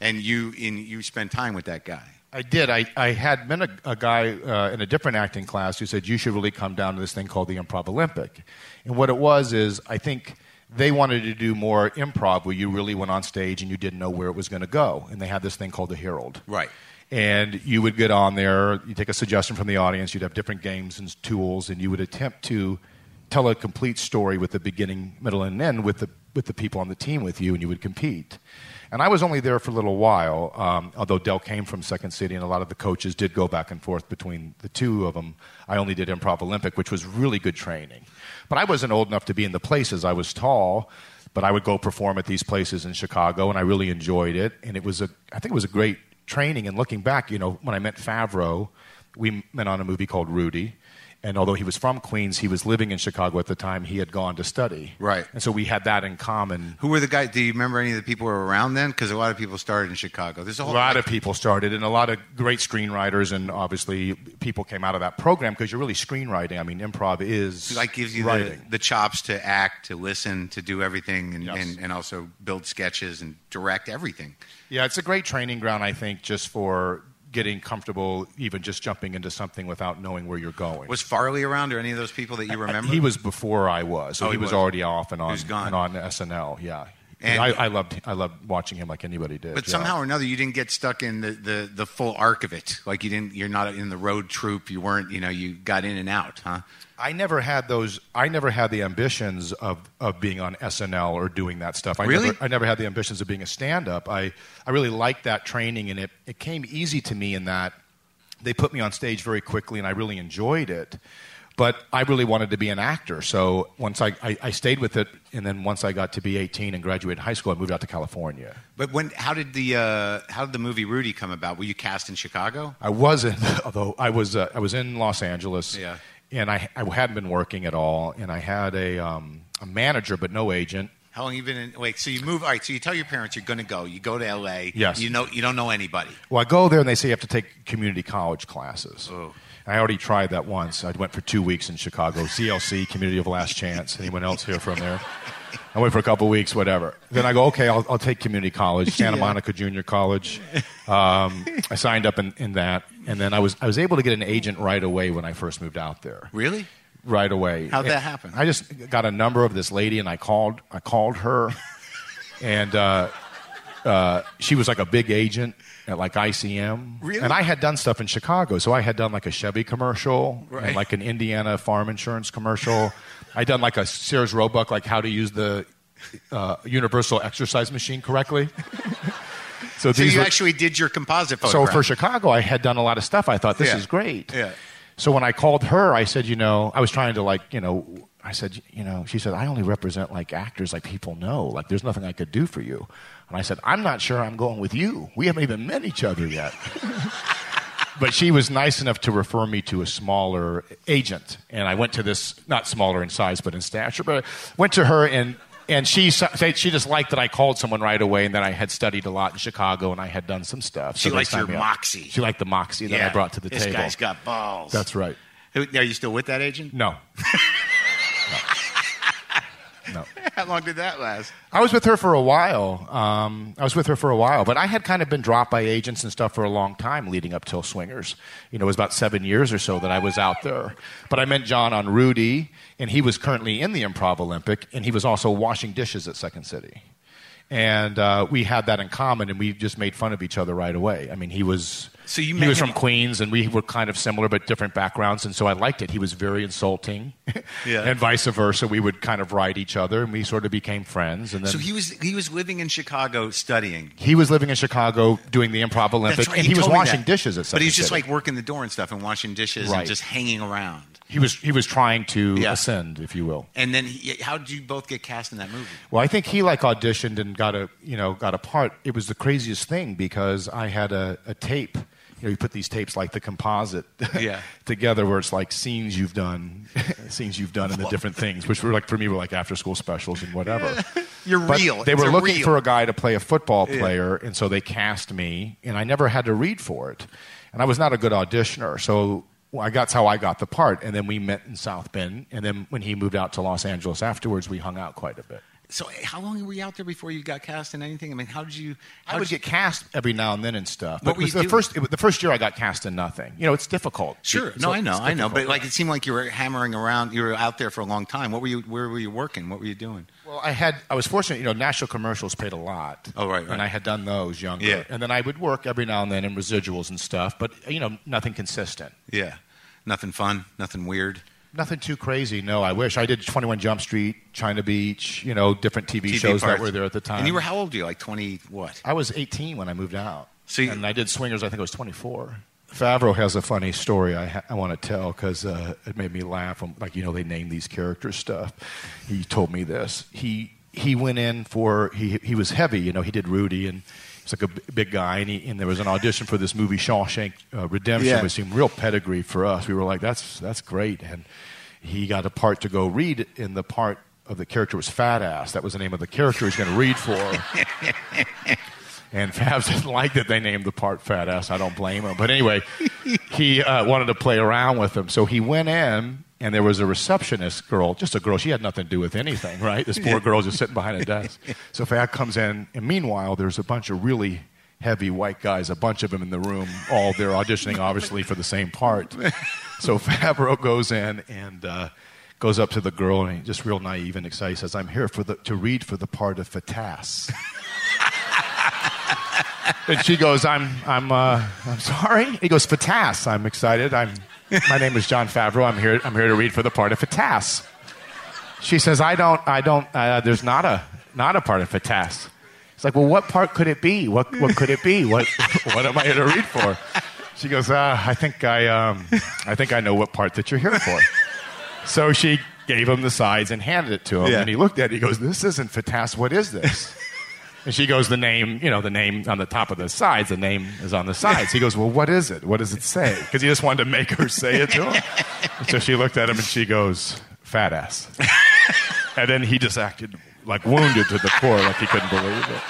And you, in, you spent time with that guy. I did. I, I had met a, a guy uh, in a different acting class who said, You should really come down to this thing called the Improv Olympic. And what it was is, I think they wanted to do more improv where you really went on stage and you didn't know where it was going to go. And they had this thing called the Herald. Right. And you would get on there, you take a suggestion from the audience, you'd have different games and tools, and you would attempt to tell a complete story with the beginning, middle, and end with the, with the people on the team with you, and you would compete. And I was only there for a little while, um, although Del came from Second City, and a lot of the coaches did go back and forth between the two of them. I only did Improv Olympic, which was really good training. But I wasn't old enough to be in the places. I was tall, but I would go perform at these places in Chicago, and I really enjoyed it. And it was a, I think it was a great training. And looking back, you know, when I met Favreau, we met on a movie called Rudy. And although he was from Queens, he was living in Chicago at the time. He had gone to study. Right. And so we had that in common. Who were the guys? Do you remember any of the people who were around then? Because a lot of people started in Chicago. There's a A whole lot of people started, and a lot of great screenwriters, and obviously people came out of that program because you're really screenwriting. I mean, improv is like gives you the, the chops to act, to listen, to do everything, and, Yes. and, and also build sketches and direct everything. Yeah, it's a great training ground, I think, just for getting comfortable, even just jumping into something without knowing where you're going. Was Farley around, or any of those people that you uh, uh, remember? He was before I was, so Oh, he, he was, was. already off and on, was gone. and on SNL. Yeah, And- I, I loved I loved watching him like anybody did. But yeah. somehow or another, you didn't get stuck in the, the, the full arc of it. Like you didn't, you're not in the road troupe. You weren't, you know, you got in and out, huh? I never had those. I never had the ambitions of, of being on SNL or doing that stuff. I Really? Never, I never had the ambitions of being a stand up. I, I really liked that training, and it, it came easy to me in that they put me on stage very quickly, and I really enjoyed it. But I really wanted to be an actor. So once I, I, I stayed with it, and then once I got to be 18 and graduated high school, I moved out to California. But when, how did the, uh, how did the movie Rudy come about? Were you cast in Chicago? I wasn't, although I was, uh, I was in Los Angeles, Yeah. And I, I hadn't been working at all, and I had a, um, a manager but no agent. How long you been in? Wait, so you move? All right, so you tell your parents you're going to go. You go to L.A. Yes. You know, you don't know anybody. Well, I go there and they say you have to take community college classes. Oh. And I already tried that once. I went for two weeks in Chicago, CLC, Community of Last Chance. Anyone else here from there? I went for a couple of weeks, whatever. Then I go, okay, I'll, I'll take community college, Santa Monica Junior College. Um, I signed up in, in that, and then I was I was able to get an agent right away when I first moved out there. Really? Right away. How'd that happen? I just got a number of this lady, and I called. I called her, and uh, uh, she was like a big agent at like ICM. Really? And I had done stuff in Chicago, so I had done like a Chevy commercial, Right. and like an Indiana farm insurance commercial. I'd done like a Sears Roebuck, like how to use the uh, universal exercise machine correctly. so So you were- actually did your composite so for Chicago, I had done a lot of stuff. I thought this Yeah. is great. Yeah. So when I called her, I said, you know, I was trying to like, you know, I said, you know, she said, I only represent like actors like people know. Like there's nothing I could do for you. And I said, I'm not sure I'm going with you. We haven't even met each other yet. but she was nice enough to refer me to a smaller agent. And I went to this, not smaller in size, but in stature, but I went to her and and she she just liked that I called someone right away, and that I had studied a lot in Chicago, and I had done some stuff. She they liked your moxie. She liked the moxie that I brought to the this table. guy's got balls. That's right. Are you still with that agent? No. no. No. How long did that last? I was with her for a while. Um, I was with her for a while, but I had kind of been dropped by agents and stuff for a long time leading up till Swingers. You know, it was about seven years or so that I was out there. But I met Jon on Rudy, and he was currently in the Improv Olympic, and he was also washing dishes at Second City. And uh, we had that in common, and we just made fun of each other right away. I mean, he was So you he was him- from Queens, and we were kind of similar but different backgrounds, and so I liked it. He was very insulting, Yeah. and vice versa. We would kind of ride each other, and we sort of became friends. And then So he was he was living in Chicago studying. he was living in Chicago doing the Improv Olympic, That's right, and he was washing dishes at But he was just City. like working the door and stuff and washing dishes Right. and just hanging around. he was he was trying to Yeah. ascend, if you will. And then he, how did you both get cast in that movie? Well, I think he like auditioned and got a you know got a part. It was the craziest thing because I had a, a tape. You know, you put these tapes like the composite Yeah. together, where it's like scenes you've done, scenes you've done, and the different things, which were like for me were like after school specials and whatever. You're But real. They It's were looking real. for a guy to play a football Yeah. player, and so they cast me, and I never had to read for it. And I was not a good auditioner, so well, I that's how I got the part. And then we met in South Bend, and then when he moved out to Los Angeles afterwards, we hung out quite a bit. So eh, how long were you out there before you got cast in anything? I mean, how did you? How I would get cast every now and then and stuff. But were it was you the doing? first it the first year I got cast in nothing. You know, it's difficult. Sure. It's- No, I know, I know. But like, it seemed like you were hammering around. You were out there for a long time. What were you? Where were you working? What were you doing? Well, I had I was fortunate. You know, national commercials paid a lot. Oh, right, right. And I had done those younger. Yeah. And then I would work every now and then in residuals and stuff, but you know, nothing consistent. Yeah. Nothing fun. Nothing weird. Nothing too crazy. No, I wish I did. Twenty One Jump Street, China Beach. You know, different TV, TV shows that were there at the time. And you were how old? Were you like twenty? What? I was 18 when I moved out. So you- and I did Swingers. I think I was 24. Favreau has a funny story I, ha- I want to tell because uh, it made me laugh. Um, Like you know, they name these characters stuff. He told me this. He he went in for he he was heavy. You know, he did Rudy and. He's like a big guy, and, he, and there was an audition for this movie Shawshank uh, Redemption, Yeah. which seemed real pedigree for us. We were like, "That's that's great," and he got a part to go read in the part of the character was Fat Ass. That was the name of the character he was going to read for. And Fabs didn't like that they named the part Fat Ass. I don't blame him. But anyway, he uh, wanted to play around with him. So he went in, and there was a receptionist girl, just a girl. She had nothing to do with anything, right? This poor girl just sitting behind a desk. So Fab comes in, and meanwhile, there's a bunch of really heavy white guys, a bunch of them in the room, all they're auditioning, obviously, for the same part. So Favreau goes in and. Uh, Goes up to the girl and he just real naive and excited. He says, "I'm here for the, to read for the part of Fatas." And she goes, "I'm, I'm, uh, I'm sorry." He goes, "Fatas." I'm excited. I'm. My name is Jon Favreau. I'm here. I'm here to read for the part of Fatas. She says, "I don't. I don't. Uh, there's not a, not a part of Fatas." It's like, well, what part could it be? What, what could it be? What, what am I here to read for? She goes, uh, "I think I, um, I think I know what part that you're here for." So she gave him the sides and handed it to him, Yeah. and he looked at it. He goes, "This isn't Fatas. What is this?" And she goes, the name, you know, the name on the top of the sides, the name is on the sides. He goes, well, what is it? What does it say? Because he just wanted to make her say it to him. so she looked at him and she goes, fat ass. and then he just acted like wounded to the core, like he couldn't believe it.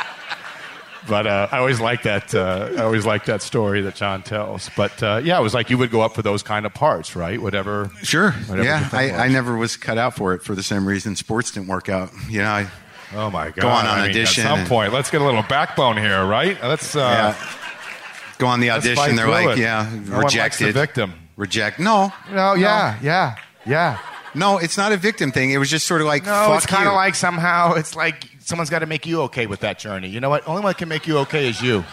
but uh, I always like that. Uh, I always like that story that Jon tells. But uh, yeah, it was like you would go up for those kind of parts, right? Whatever. Sure. Whatever yeah, I, I never was cut out for it for the same reason sports didn't work out. You know, I, Oh my god! Go on on I mean, audition At some and- point, let's get a little backbone here, right? Let's. Uh, yeah, go on the audition. They're like, it. yeah, No the rejected. victim. Reject. No, No, yeah, yeah, yeah. no, it's not a victim thing. It was just sort of like, No, it's kind of like somehow it's like someone's got to make you okay with that journey. You know what? Only one that can make you okay is you.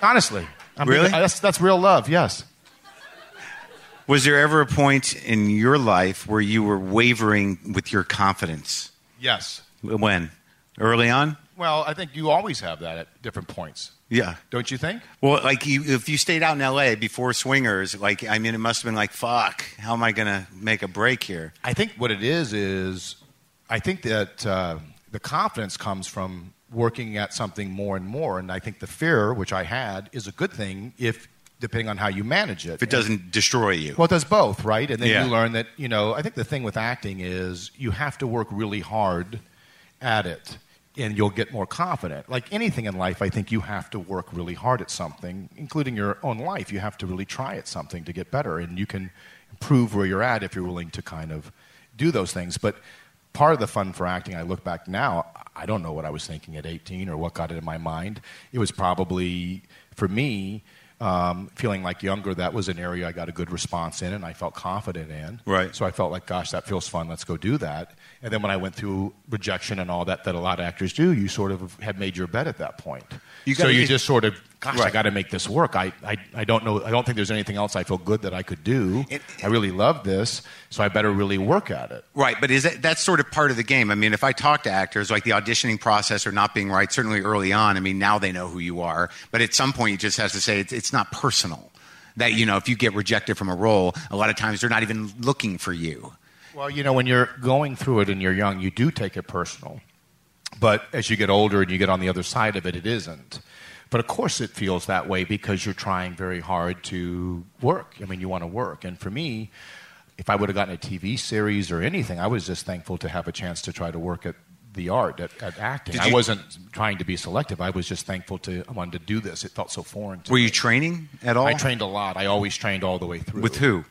Honestly, I'm Really? That's that's real love. Yes. Was there ever a point in your life where you were wavering with your confidence? Yes. When? Early on? Well, I think you always have that at different points, Yeah. don't you think? Well, like you, if you stayed out in L.A. before Swingers, like I mean, it must have been like, fuck, how am I going to make a break here? I think what it is is, I think that uh, the confidence comes from working at something more and more, and I think the fear, which I had, is a good thing if depending on how you manage it. If it doesn't destroy you. Well, it does both, right? And then Yeah. you learn that, you know, I think the thing with acting is you have to work really hard at it and you'll get more confident. Like anything in life, I think you have to work really hard at something, including your own life. You have to really try at something to get better and you can improve where you're at if you're willing to kind of do those things. But part of the fun for acting, I look back now, I don't know what I was thinking at 18 or what got it in my mind. It was probably, for me, um, feeling like younger, that was an area I got a good response in and I felt confident in. Right. So I felt like, gosh, that feels fun. Let's go do that. And then when I went through rejection and all that, that a lot of actors do, you sort of have made your bed at that point. You so you just sort of, gosh, I got to make this work. I, I, I don't know. I don't think there's anything else I feel good that I could do. It- I really love this, so I better really work at it. Right, but is that that's sort of part of the game? I mean, if I talk to actors, like the auditioning process or not being right, certainly early on, I mean, now they know who you are, but at some point, you just have to say it's, it's not personal. That you know, if you get rejected from a role, a lot of times they're not even looking for you. Well, you know, when you're going through it and you're young, you do take it personal. But as you get older and you get on the other side of it, it isn't. But of course, it feels that way because you're trying very hard to work. I mean, you want to work. And for me, if I would have gotten a TV series or anything, I was just thankful to have a chance to try to work at the art, at, at acting. Did I wasn't trying to be selective. I was just thankful to I wanted to do this. It felt so foreign to me. Were me. you training at all? I trained a lot. I always trained all the way through. with who?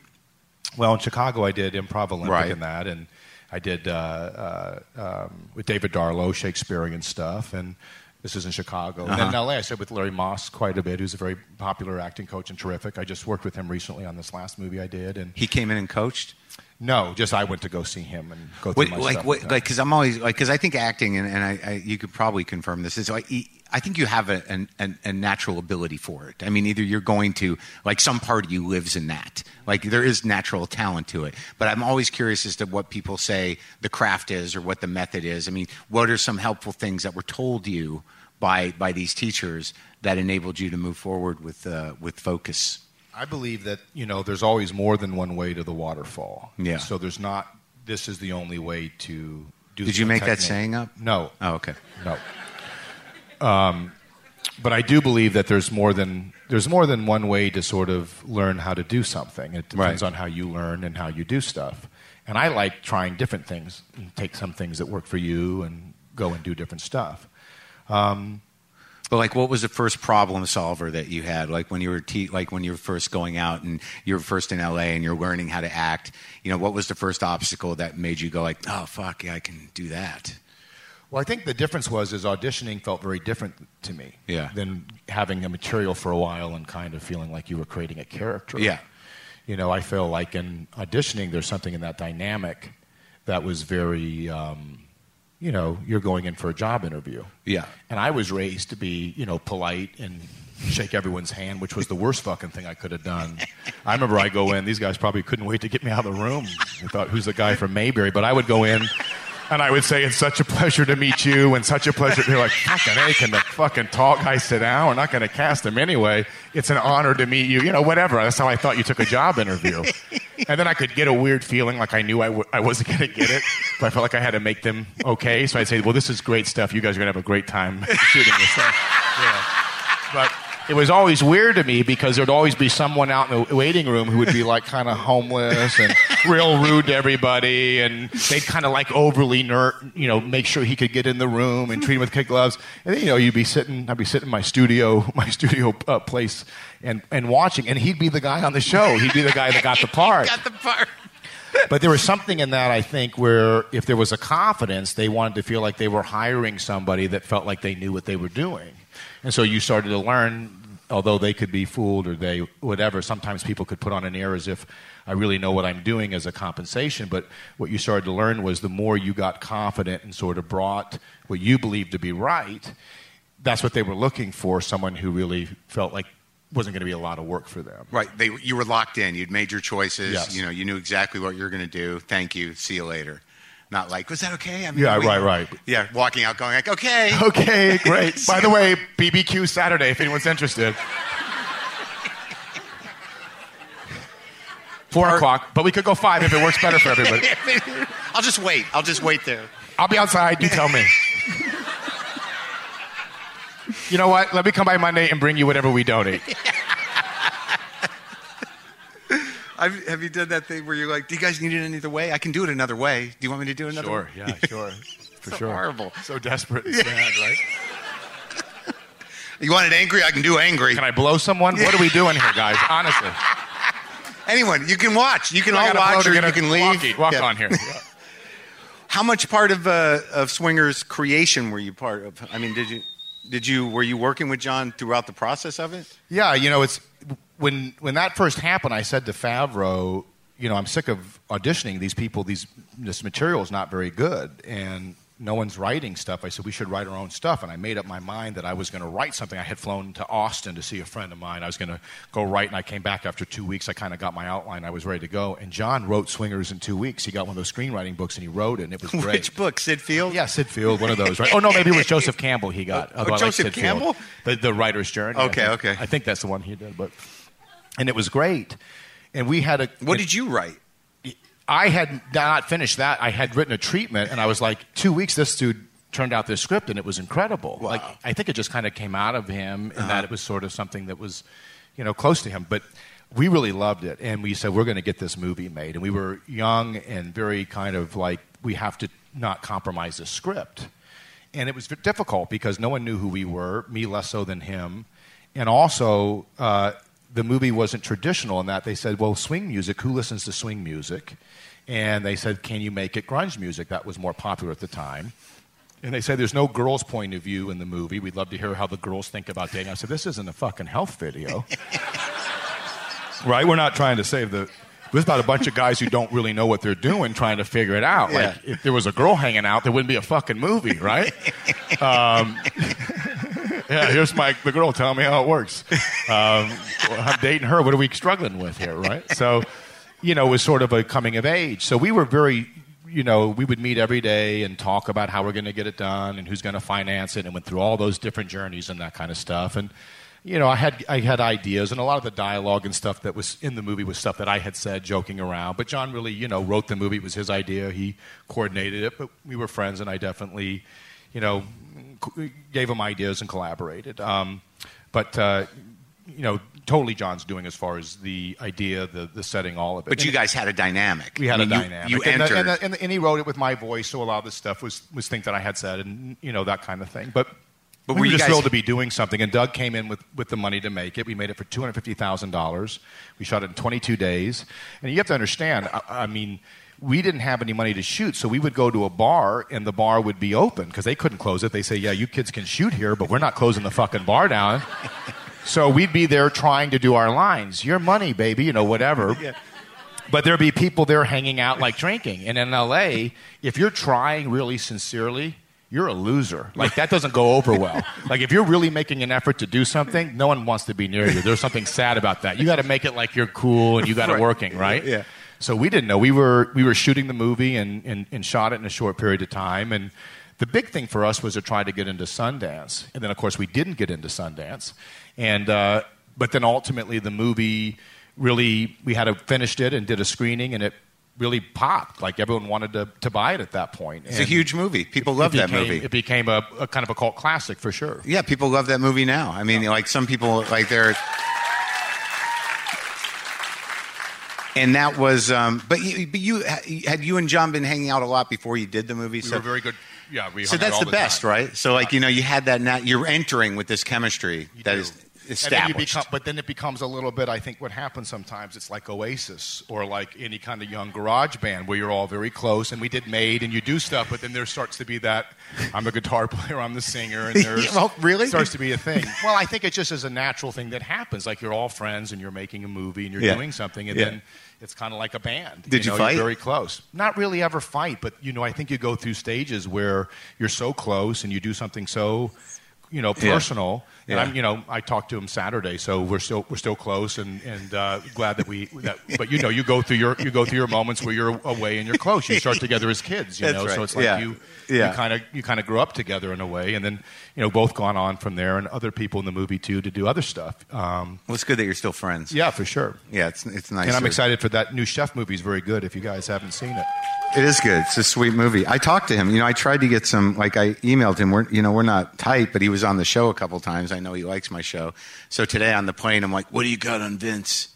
Well, in Chicago, I did improv Olympic Right. and that, and I did uh, uh, um, with David Darlow Shakespearean stuff, and this is in Chicago. And then in Uh-huh. LA, I said with Larry Moss quite a bit, who's a very popular acting coach and terrific. I just worked with him recently on this last movie I did, and He came in and coached. no, just I went to go see him and go through What, my like, stuff. what, like, because I'm always like, because I think acting, and, and I, I, you could probably confirm this is like, e- I think you have a, a natural ability for it. I mean, either you're going to like some part of you lives in that, like there is natural talent to it. But I'm always curious as to what people say the craft is or what the method is. I mean, what are some helpful things that were told you by by these teachers that enabled you to move forward with uh, with focus? I believe that you know there's always more than one way to the waterfall. Yeah. So there's not. This is the only way to do. Did you make that saying up? No. Oh, okay. No. Um, but I do believe that there's more than there's more than one way to sort of learn how to do something. It depends Right. on how you learn and how you do stuff. And I like trying different things. And take some things that work for you and go and do different stuff. But like, what was the first problem solver that you had? Like when you were te- like when you were first going out and you're first in LA and you're learning how to act. You know, what was the first obstacle that made you go like, oh fuck, yeah, I can do that. Well, I think the difference was is auditioning felt very different to me Yeah. than having a material for a while and kind of feeling like you were creating a character. Yeah. You know, I feel like in auditioning, there's something in that dynamic that was very, um, you know, you're going in for a job interview. Yeah. And I was raised to be, you know, polite and shake everyone's hand, which was the worst fucking thing I could have done. I remember I go in, these guys probably couldn't wait to get me out of the room. They thought, who's the guy from Mayberry? But I would go in and I would say, it's such a pleasure to meet you and such a pleasure. They're like, fucking A, can the fucking tall guy sit down? We're not going to cast him anyway. It's an honor to meet you. You know, whatever. That's how I thought you took a job interview. And then I could get a weird feeling like I knew I w- I wasn't going to get it, but I felt like I had to make them okay. So I'd say, well, this is great stuff. You guys are going to have a great time shooting this. stuff. Yeah. But it was always weird to me because there'd always be someone out in the waiting room who would be like kind of homeless and real rude to everybody, and they'd kind of like overly nerd, you know, make sure he could get in the room and treat him with kid gloves. And then, you know, you'd be sitting, I'd be sitting in my studio, my studio uh, place, and and watching, and he'd be the guy on the show. He'd be the guy that got the part. Got the part. But there was something in that, I think, where if there was a confidence, they wanted to feel like they were hiring somebody that felt like they knew what they were doing. And so you started to learn, although they could be fooled or they, whatever, sometimes people could put on an air as if I really know what I'm doing as a compensation. But what you started to learn was the more you got confident and sort of brought what you believed to be right, that's what they were looking for someone who really felt like wasn't going to be a lot of work for them. Right. They, you were locked in. You'd made your choices. Yes. You know, you knew exactly what you were going to do. Thank you. See you later. Not like, was that okay? I mean, Yeah, we- right, right. Yeah, walking out going like, okay. Okay, great. By the way, BBQ Saturday, if anyone's interested. Four o'clock, but we could go five if it works better for everybody. I'll just wait. I'll just wait there. I'll be outside. You tell me. You know what? Let me come by Monday and bring you whatever we donate. I've, have you done that thing where you're like, do you guys need it any other way? I can do it another way. Do you want me to do it another way? yeah, sure. For So sure. horrible. So desperate and sad, right? You want it angry? I can do angry. Can I blow someone? What are we doing here, guys? Honestly. Anyone, you can watch. You can I all watch or you can leave. walkie- Walk Yeah. on here. How much part of uh, of Swingers creation were you part of? I mean, did you did you were you working with Jon throughout the process of it? Yeah, you know, it's when when that first happened. I said to Favreau, you know, I'm sick of auditioning these people. These this material is not very good, and no one's writing stuff. I said we should write our own stuff, and I made up my mind that I was going to write something. I had flown to Austin to see a friend of mine. I was going to go write, and I came back after two weeks. I kind of got my outline. I was ready to go, and Jon wrote Swingers in two weeks. He got one of those screenwriting books, and he wrote it, and it was great. Which book? Syd Field. Yeah, Syd Field, one of those, right? Oh no, maybe it was Joseph Campbell. He got. Oh, like Joseph Field. Campbell? the, the writer's journey. Okay, okay. I think that's the one he did, but and it was great. And we had a. What did you write? I had not finished that. I had written a treatment, and I was like, two weeks. This dude turned out this script, and it was incredible. Wow. Like I think it just kind of came out of him, and Uh-huh. that it was sort of something that was, you know, close to him. But we really loved it, and we said we're going to get this movie made. And we were young and very kind of like we have to not compromise the script. And it was difficult because no one knew who we were, me less so than him. And also, uh, the movie wasn't traditional in that they said, well, swing music, who listens to swing music? And they said, can you make it grunge music? That was more popular at the time. And they said, there's no girl's point of view in the movie. We'd love to hear how the girls think about dating. I said, this isn't a fucking health video. right? We're not trying to save the. This is about a bunch of guys who don't really know what they're doing, trying to figure it out. Yeah. Like, if there was a girl hanging out, there wouldn't be a fucking movie, right? um, yeah, here's my the girl telling me how it works. Um, I'm dating her. What are we struggling with here, right? So, you know, it was sort of a coming of age. So we were very, you know, we would meet every day and talk about how we're going to get it done and who's going to finance it, and went through all those different journeys and that kind of stuff. And you know, I had I had ideas, and a lot of the dialogue and stuff that was in the movie was stuff that I had said joking around. But Jon really, you know, wrote the movie. It was his idea. He coordinated it, but we were friends, and I definitely, you know, gave him ideas and collaborated. Um, but uh, you know, totally Jon's doing as far as the idea, the the setting, all of it. But you guys had a dynamic. we had I mean, a dynamic. You, and, the- entered. and, the- and, the- and he wrote it with my voice, so a lot of the stuff was was things that I had said, and you know that kind of thing. But. But we were just guys- thrilled to be doing something, and Doug came in with, with the money to make it. We made it for two hundred fifty thousand dollars. We shot it in twenty two days, and you have to understand. I, I mean, we didn't have any money to shoot, so we would go to a bar, and the bar would be open because they couldn't close it. They say, "Yeah, you kids can shoot here, but we're not closing the fucking bar down." so we'd be there trying to do our lines. Your money, baby, you know, whatever. yeah. But there'd be people there hanging out like drinking. And in LA, if you're trying really sincerely, you're a loser. Like that doesn't go over well. Like if you're really making an effort to do something, no one wants to be near you. There's something sad about that. You got to make it like you're cool and you got it Right. working, right? Yeah. So we didn't know. We were we were shooting the movie and, and, and shot it in a short period of time. And the big thing for us was to try to get into Sundance. And then of course we didn't get into Sundance. And uh, but then ultimately the movie really we had a, finished it and did a screening and it really popped. Like everyone wanted to, to buy it at that point. It's a huge movie. People love that movie. It became a, a kind of a cult classic for sure. Yeah, people love that movie now. I mean, like some people, like they're. And that was, um, but you, but you had you and John been hanging out a lot before you did the movie. We so were very good. Yeah, we so that's all the, best, time. right? So like you know, you had that. Now you're entering with this chemistry You that do. is And then established. become, but then it becomes a little bit. I think what happens sometimes it's like Oasis or like any kind of young garage band where you're all very close. And we did Made, and you do stuff, but then there starts to be that I'm a guitar player, I'm the singer, and there's Well, really? starts to be a thing. Well, I think it just is a natural thing that happens. Like you're all friends and you're making a movie and you're Yeah. doing something, and Yeah. then it's kind of like a band. Did you know, fight? You're very close. Not really ever fight, but you know, I think you go through stages where you're so close and you do something so, you know, personal. And Yeah. I'm, you know, I talked to him Saturday, so we're still we're still close, and and uh, glad that we. That, but you know, you go through your you go through your moments where you're away and you're close. You start together as kids, you That's know. right. So it's like Yeah. you Yeah. you kind of you kind of grow up together in a way, and then you know both gone on from there, and other people in the movie too to do other stuff. Um, well, it's good that you're still friends. yeah, for sure. yeah, it's it's nice. And I'm excited for that new chef movie. is very good. If you guys haven't seen it. It is good. It's a sweet movie. I talked to him. You know, I tried to get some. Like I emailed him. We're you know we're not tight, but he was on the show a couple times. I know he likes my show. So today on the plane, I'm like, "What do you got on Vince?"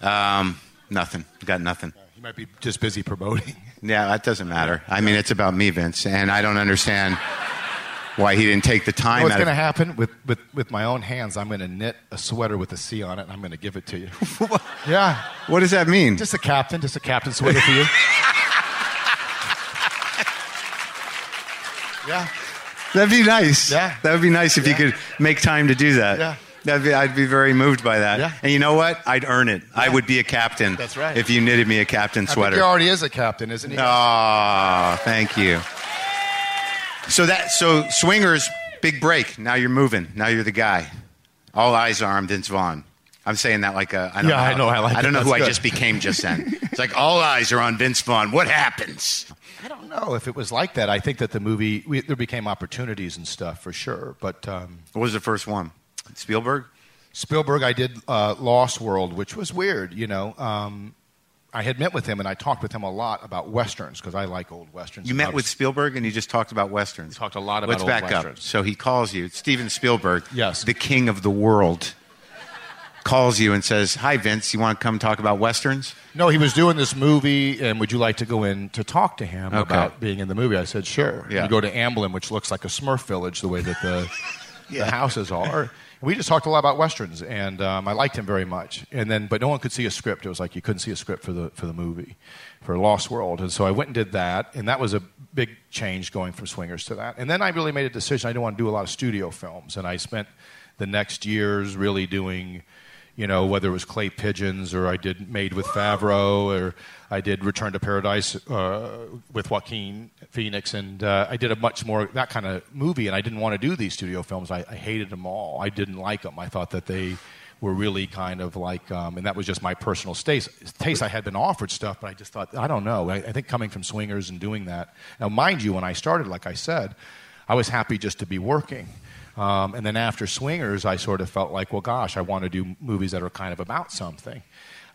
Um, nothing. Got nothing. He might be just busy promoting. Yeah, that doesn't matter. I mean, it's about me, Vince, and I don't understand why he didn't take the time. What's going to happen with, with, with my own hands? I'm going to knit a sweater with a C on it, and I'm going to give it to you. yeah, What does that mean? just a captain, just a captain sweater for you. yeah, That'd be nice. Yeah. That would be nice if you could make time to do that. Yeah. That'd be, I'd be very moved by that. Yeah. And you know what? I'd earn it. I would be a captain. That's right. If you knitted me a captain sweater. he already is a captain, isn't he? Oh, thank you. So that so swingers big break. Now you're moving. Now you're the guy. All eyes are on Vince Vaughn. I'm saying that like a I don't Yeah, know. I know, I like I don't it. know who That's I just became just then. It's like all eyes are on Vince Vaughn. What happens? I don't know if it was like that. I think that the movie we, there became opportunities and stuff for sure. But um, What was the first one? Spielberg. Spielberg, I did uh, Lost World, which was weird. You know, um, I had met with him and I talked with him a lot about westerns because I like old westerns. You And met with Spielberg and you just talked about westerns. talked a lot about Let's old back westerns. up. So he calls you, Steven Spielberg, Yes. the king of the world, calls you and says, "Hi, Vince. You want to come talk about westerns?" No, he was doing this movie, and would you like to go in to talk to him Okay. about being in the movie? I said, sure. Yeah. You go to Amblin, which looks like a Smurf village, the way that the, the houses are. We just talked a lot about westerns, and um, I liked him very much. And then, but no one could see a script. It was like you couldn't see a script for the for the movie, for Lost World. And so I went and did that, and that was a big change going from Swingers to that. And then I really made a decision. I didn't want to do a lot of studio films, and I spent the next years really doing you know, whether it was Clay Pigeons or I did Made with Favreau or I did Return to Paradise uh, with Joaquin Phoenix, and uh, I did a much more that kind of movie. And I didn't want to do these studio films. I, I hated them all. I didn't like them. I thought that they were really kind of like, um, and that was just my personal taste. Taste. I had been offered stuff, but I just thought, I don't know. I, I think coming from Swingers and doing that. Now, mind you, when I started, like I said, I was happy just to be working. Um, and then after Swingers, I sort of felt like, well, gosh, I want to do movies that are kind of about something.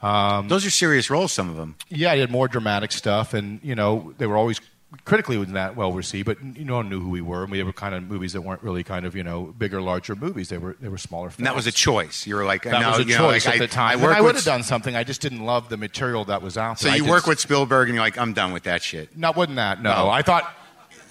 Those are serious roles, some of them. Yeah, I did more dramatic stuff, and you know, they were always critically that well received, but you know, knew who we were, and we were kind of movies that weren't really kind of you know bigger, larger movies. They were they were smaller. Films. And that was a choice. You were like, That no, was a you know, choice like, at I, the time. I I would have done something. I just didn't love the material that was out there. So you work with Spielberg, and you're like, I'm done with that shit. No, wasn't that? No, No. I thought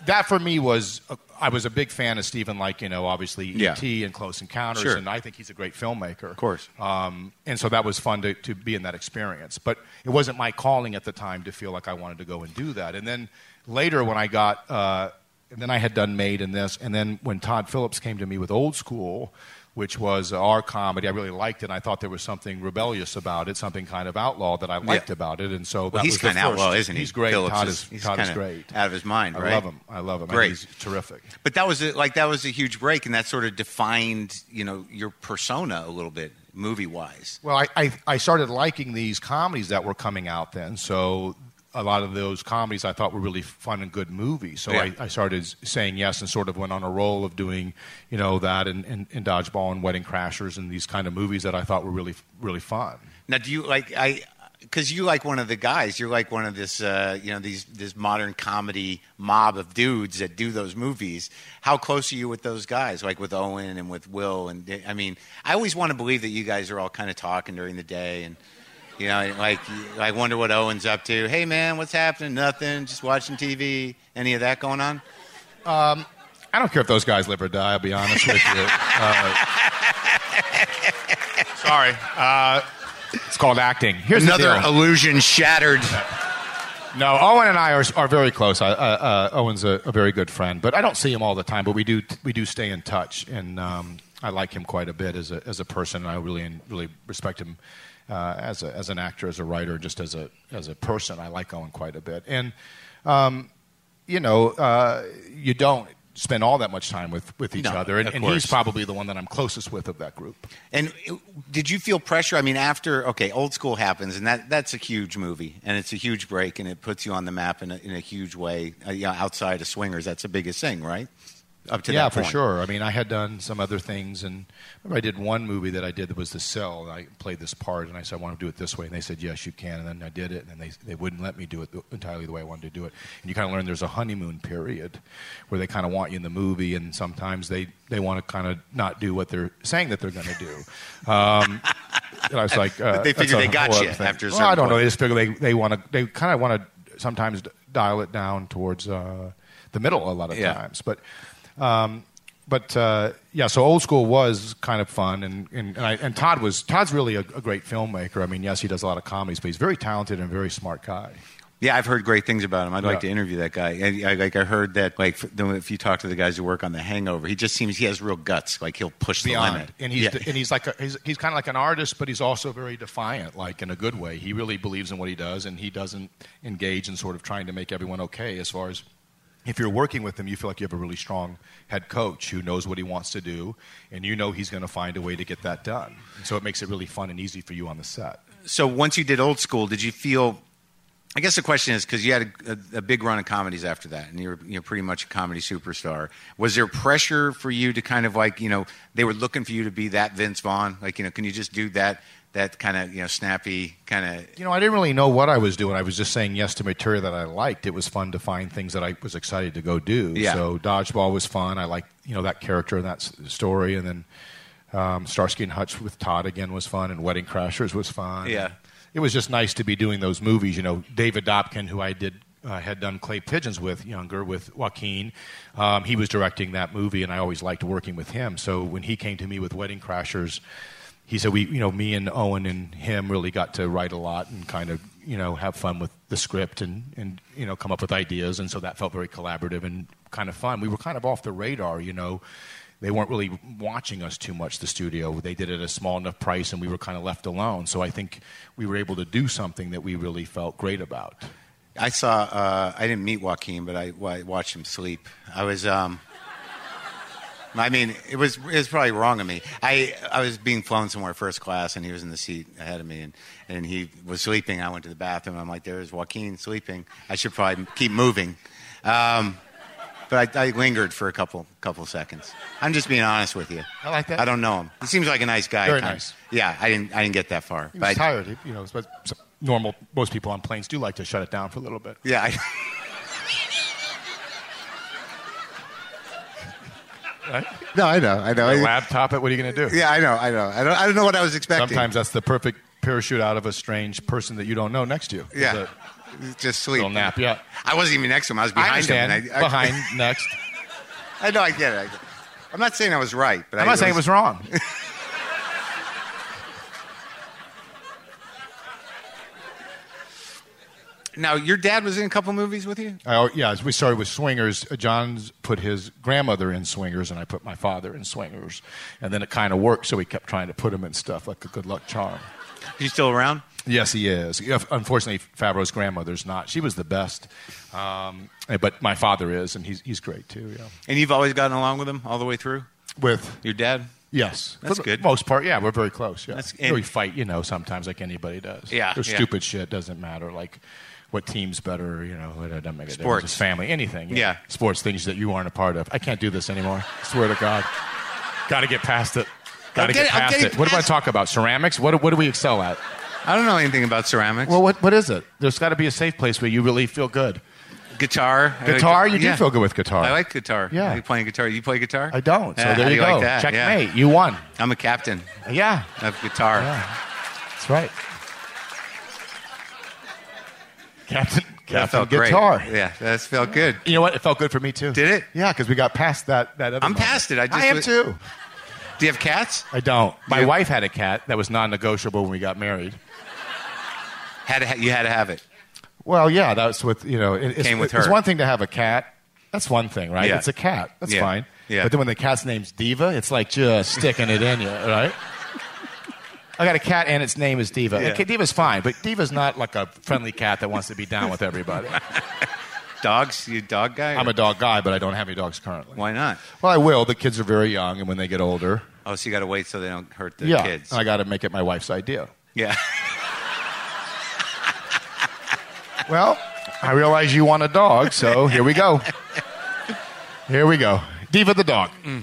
that for me was uh, I was a big fan of Steven, like you know, obviously Yeah. E.T. and Close Encounters, Sure. and I think he's a great filmmaker. Of course. Um, and so that was fun to, to be in that experience. But it wasn't my calling at the time to feel like I wanted to go and do that. And then later, when I got, uh, and then I had done Made in this, and then when Todd Phillips came to me with Old School, which was our comedy, I really liked it. And I thought there was something rebellious about it, something kind of outlaw that I liked Yeah. about it. And so Well, that he's kind of outlaw, isn't he? He's great. Phillips Todd is- is, he's Todd is great. out of his mind, I love him. I love him. Great. He's terrific. But that was a, like that was a huge break, and that sort of defined, you know, your persona a little bit, movie wise. Well, I, I, I started liking these comedies that were coming out then. So a lot of those comedies I thought were really fun and good movies. So Yeah. I, I started saying yes and sort of went on a roll of doing, you know, that and, and, and Dodgeball and Wedding Crashers and these kind of movies that I thought were really, really fun. Now, do you like? I because you like one of the guys. You're like one of this, uh, you know, these this modern comedy mob of dudes that do those movies. How close are you with those guys? Like with Owen and with Will? And I mean, I always want to believe that you guys are all kind of talking during the day and. You know, like I wonder what Owen's up to. Hey, man, what's happening? Nothing. Just watching TV. Any of that going on? I don't care if those guys live or die. I'll be honest with you. Uh, sorry. Uh, it's called acting. Here's Another illusion shattered. No, Owen and I are, are very close. I, uh, uh, Owen's a, a very good friend, but I don't see him all the time. But we do we do stay in touch, and um, I like him quite a bit as a as a person. And I really really respect him uh, as a, as an actor, as a writer, just as a as a person. I like Owen quite a bit, and um, you know, uh, you don't spend all that much time with, with each No, other, and, and he's probably the one that I'm closest with of that group. And did you feel pressure? I mean, after okay, old school happens, and that that's a huge movie, and it's a huge break, and it puts you on the map in a, in a huge way. Uh, you know, outside of swingers, that's the biggest thing, right? Up to yeah, for sure. I mean, I had done some other things, and remember I did one movie that I did that was The Cell. And I played this part, and I said I want to do it this way, and they said yes, you can. And then I did it, and then they they wouldn't let me do it entirely the way I wanted to do it. And you kind of learn there's a honeymoon period where they kind of want you in the movie, and sometimes they they want to kind of not do what they're saying that they're going to do. Um, and I was like, uh, they figure they got you thing. after Well, I don't know. They just figure they they want to they kind of want to sometimes dial it down towards uh, the middle a lot of Yeah. times, but. Um, but uh, yeah, so old school was kind of fun, and and, and, I, and Todd was Todd's really a, a great filmmaker. I mean, yes, he does a lot of comedies, but he's very talented and a very smart guy. Yeah, I've heard great things about him. I'd like to interview that guy. And I, like I heard that, like if you talk to the guys who work on The Hangover, he just seems he has real guts. Like he'll push the Beyond, limit. and he's Yeah. and he's like a, he's, he's kind of like an artist, but he's also very defiant, like in a good way. He really believes in what he does, and he doesn't engage in sort of trying to make everyone okay. As far as if you're working with him, you feel like you have a really strong head coach who knows what he wants to do, and you know he's going to find a way to get that done. So it makes it really fun and easy for you on the set. so once you did old school, did you feel? I guess the question is because you had a, a, big run of comedies after that, and you're you're pretty much a comedy superstar. Was there pressure for you to kind of like you know they were looking for you to be that Vince Vaughn? Like you know, can you just do that that kind of you know snappy kind of? You know, I didn't really know what I was doing. I was just saying yes to material that I liked. It was fun to find things that I was excited to go do. Yeah. So dodgeball was fun. I liked you know that character and that story, and then um, Starsky and Hutch with Todd again was fun, and Wedding Crashers was fun. Yeah. it was just nice to be doing those movies. You know, David Dobkin, who I did. Uh, had done Clay Pigeons with younger with Joaquin. Um, he was directing that movie, and I always liked working with him. So when he came to me with Wedding Crashers, he said we you know me and Owen and him really got to write a lot and kind of you know have fun with the script and and you know come up with ideas and so that felt very collaborative and kind of fun. We were kind of off the radar, you know. They weren't really watching us too much. The studio they did it at a small enough price and we were kind of left alone. So I think we were able to do something that we really felt great about. I saw. Uh, I didn't meet Joaquin, but I, I watched him sleep. I was. Um, I mean, it was it was probably wrong of me. I I was being flown somewhere first class, and he was in the seat ahead of me, and, and he was sleeping. I went to the bathroom. I'm like, "There's Joaquin sleeping. I should probably keep moving." Um, but I, I lingered for a couple couple seconds. I'm just being honest with you. I like that. I don't know him. He seems like a nice guy. Very nice. Yeah, I didn't I didn't get that far. He was tired, you know. But normal, most people on planes do like to shut it down for a little bit. yeah. I, No, I know, I know. A Laptop it. What are you going to do? Yeah, I know, I know. I don't, I don't know what I was expecting. Sometimes that's the perfect parachute out of a strange person that you don't know next to you. Yeah, a just sleep. little nap. Yeah. I wasn't even next to him. I was behind understand. him. and I, I, Behind next. I know. I get it. I. I'm not saying I was right, but I'm I, not saying it was wrong. Now, your dad was in a couple movies with you. I, yeah, we started with Swingers. Jon's put his grandmother in Swingers, and I put my father in Swingers. And then it kind of worked, so we kept trying to put him in stuff like a good luck charm. Is he still around? Yes, he is. Unfortunately, Favreau's grandmother's not. She was the best, um, but my father is, and he's he's great too. Yeah. And you've always gotten along with him all the way through. With Your dad. yes, That's for the good. Most part, yeah, we're very close. Yeah, That's- we fight, you know, sometimes like anybody does. Yeah, there's yeah. stupid shit. Doesn't matter. Like what team's better. You know, it doesn't make a difference. Sports. It's family, anything. Yeah. sports things that you aren't a part of. I can't do this anymore. swear to God. Got to get past it. Got to get past it. What do I talk about? Ceramics. What do- what do we excel at? I don't know anything about ceramics. Well, what, what is it? There's got to be a safe place where you really feel good. guitar. I like- Guitar? You do yeah. feel good with guitar. I like guitar. Yeah. I like playing guitar. You play guitar? I don't. So Yeah, there how you do go. Like? Checkmate. Yeah. You won. I'm a captain Yeah. of guitar. That's right. Captain, Captain felt Guitar. great. Yeah, that felt good. You know what? It felt good for me too. Did it? Yeah, because we got past that. That other I'm moment. past it. I just am was- too. Do you have cats? I don't. My wife had a cat that was non-negotiable when we got married. Had ha- you had to have it. Well, yeah, that's with you know. It, it's, Came with her. It's one thing to have a cat. That's one thing, right? Yeah. It's a cat. That's Yeah. fine. Yeah. But then when the cat's name's Diva, it's like just sticking it in you, right? I got a cat and its name is Diva. Yeah. Okay, Diva's fine, but Diva's not like a friendly cat that wants to be down with everybody. Dogs? You a dog guy? I'm a dog guy, but I don't have any dogs currently. Why not? Well, I will. The kids are very young, and when they get older, Oh, so you got to wait so they don't hurt the yeah, kids. I got to make it my wife's idea. yeah. Well, I realize you want a dog, so here we go. Here we go. Diva the dog. Mm.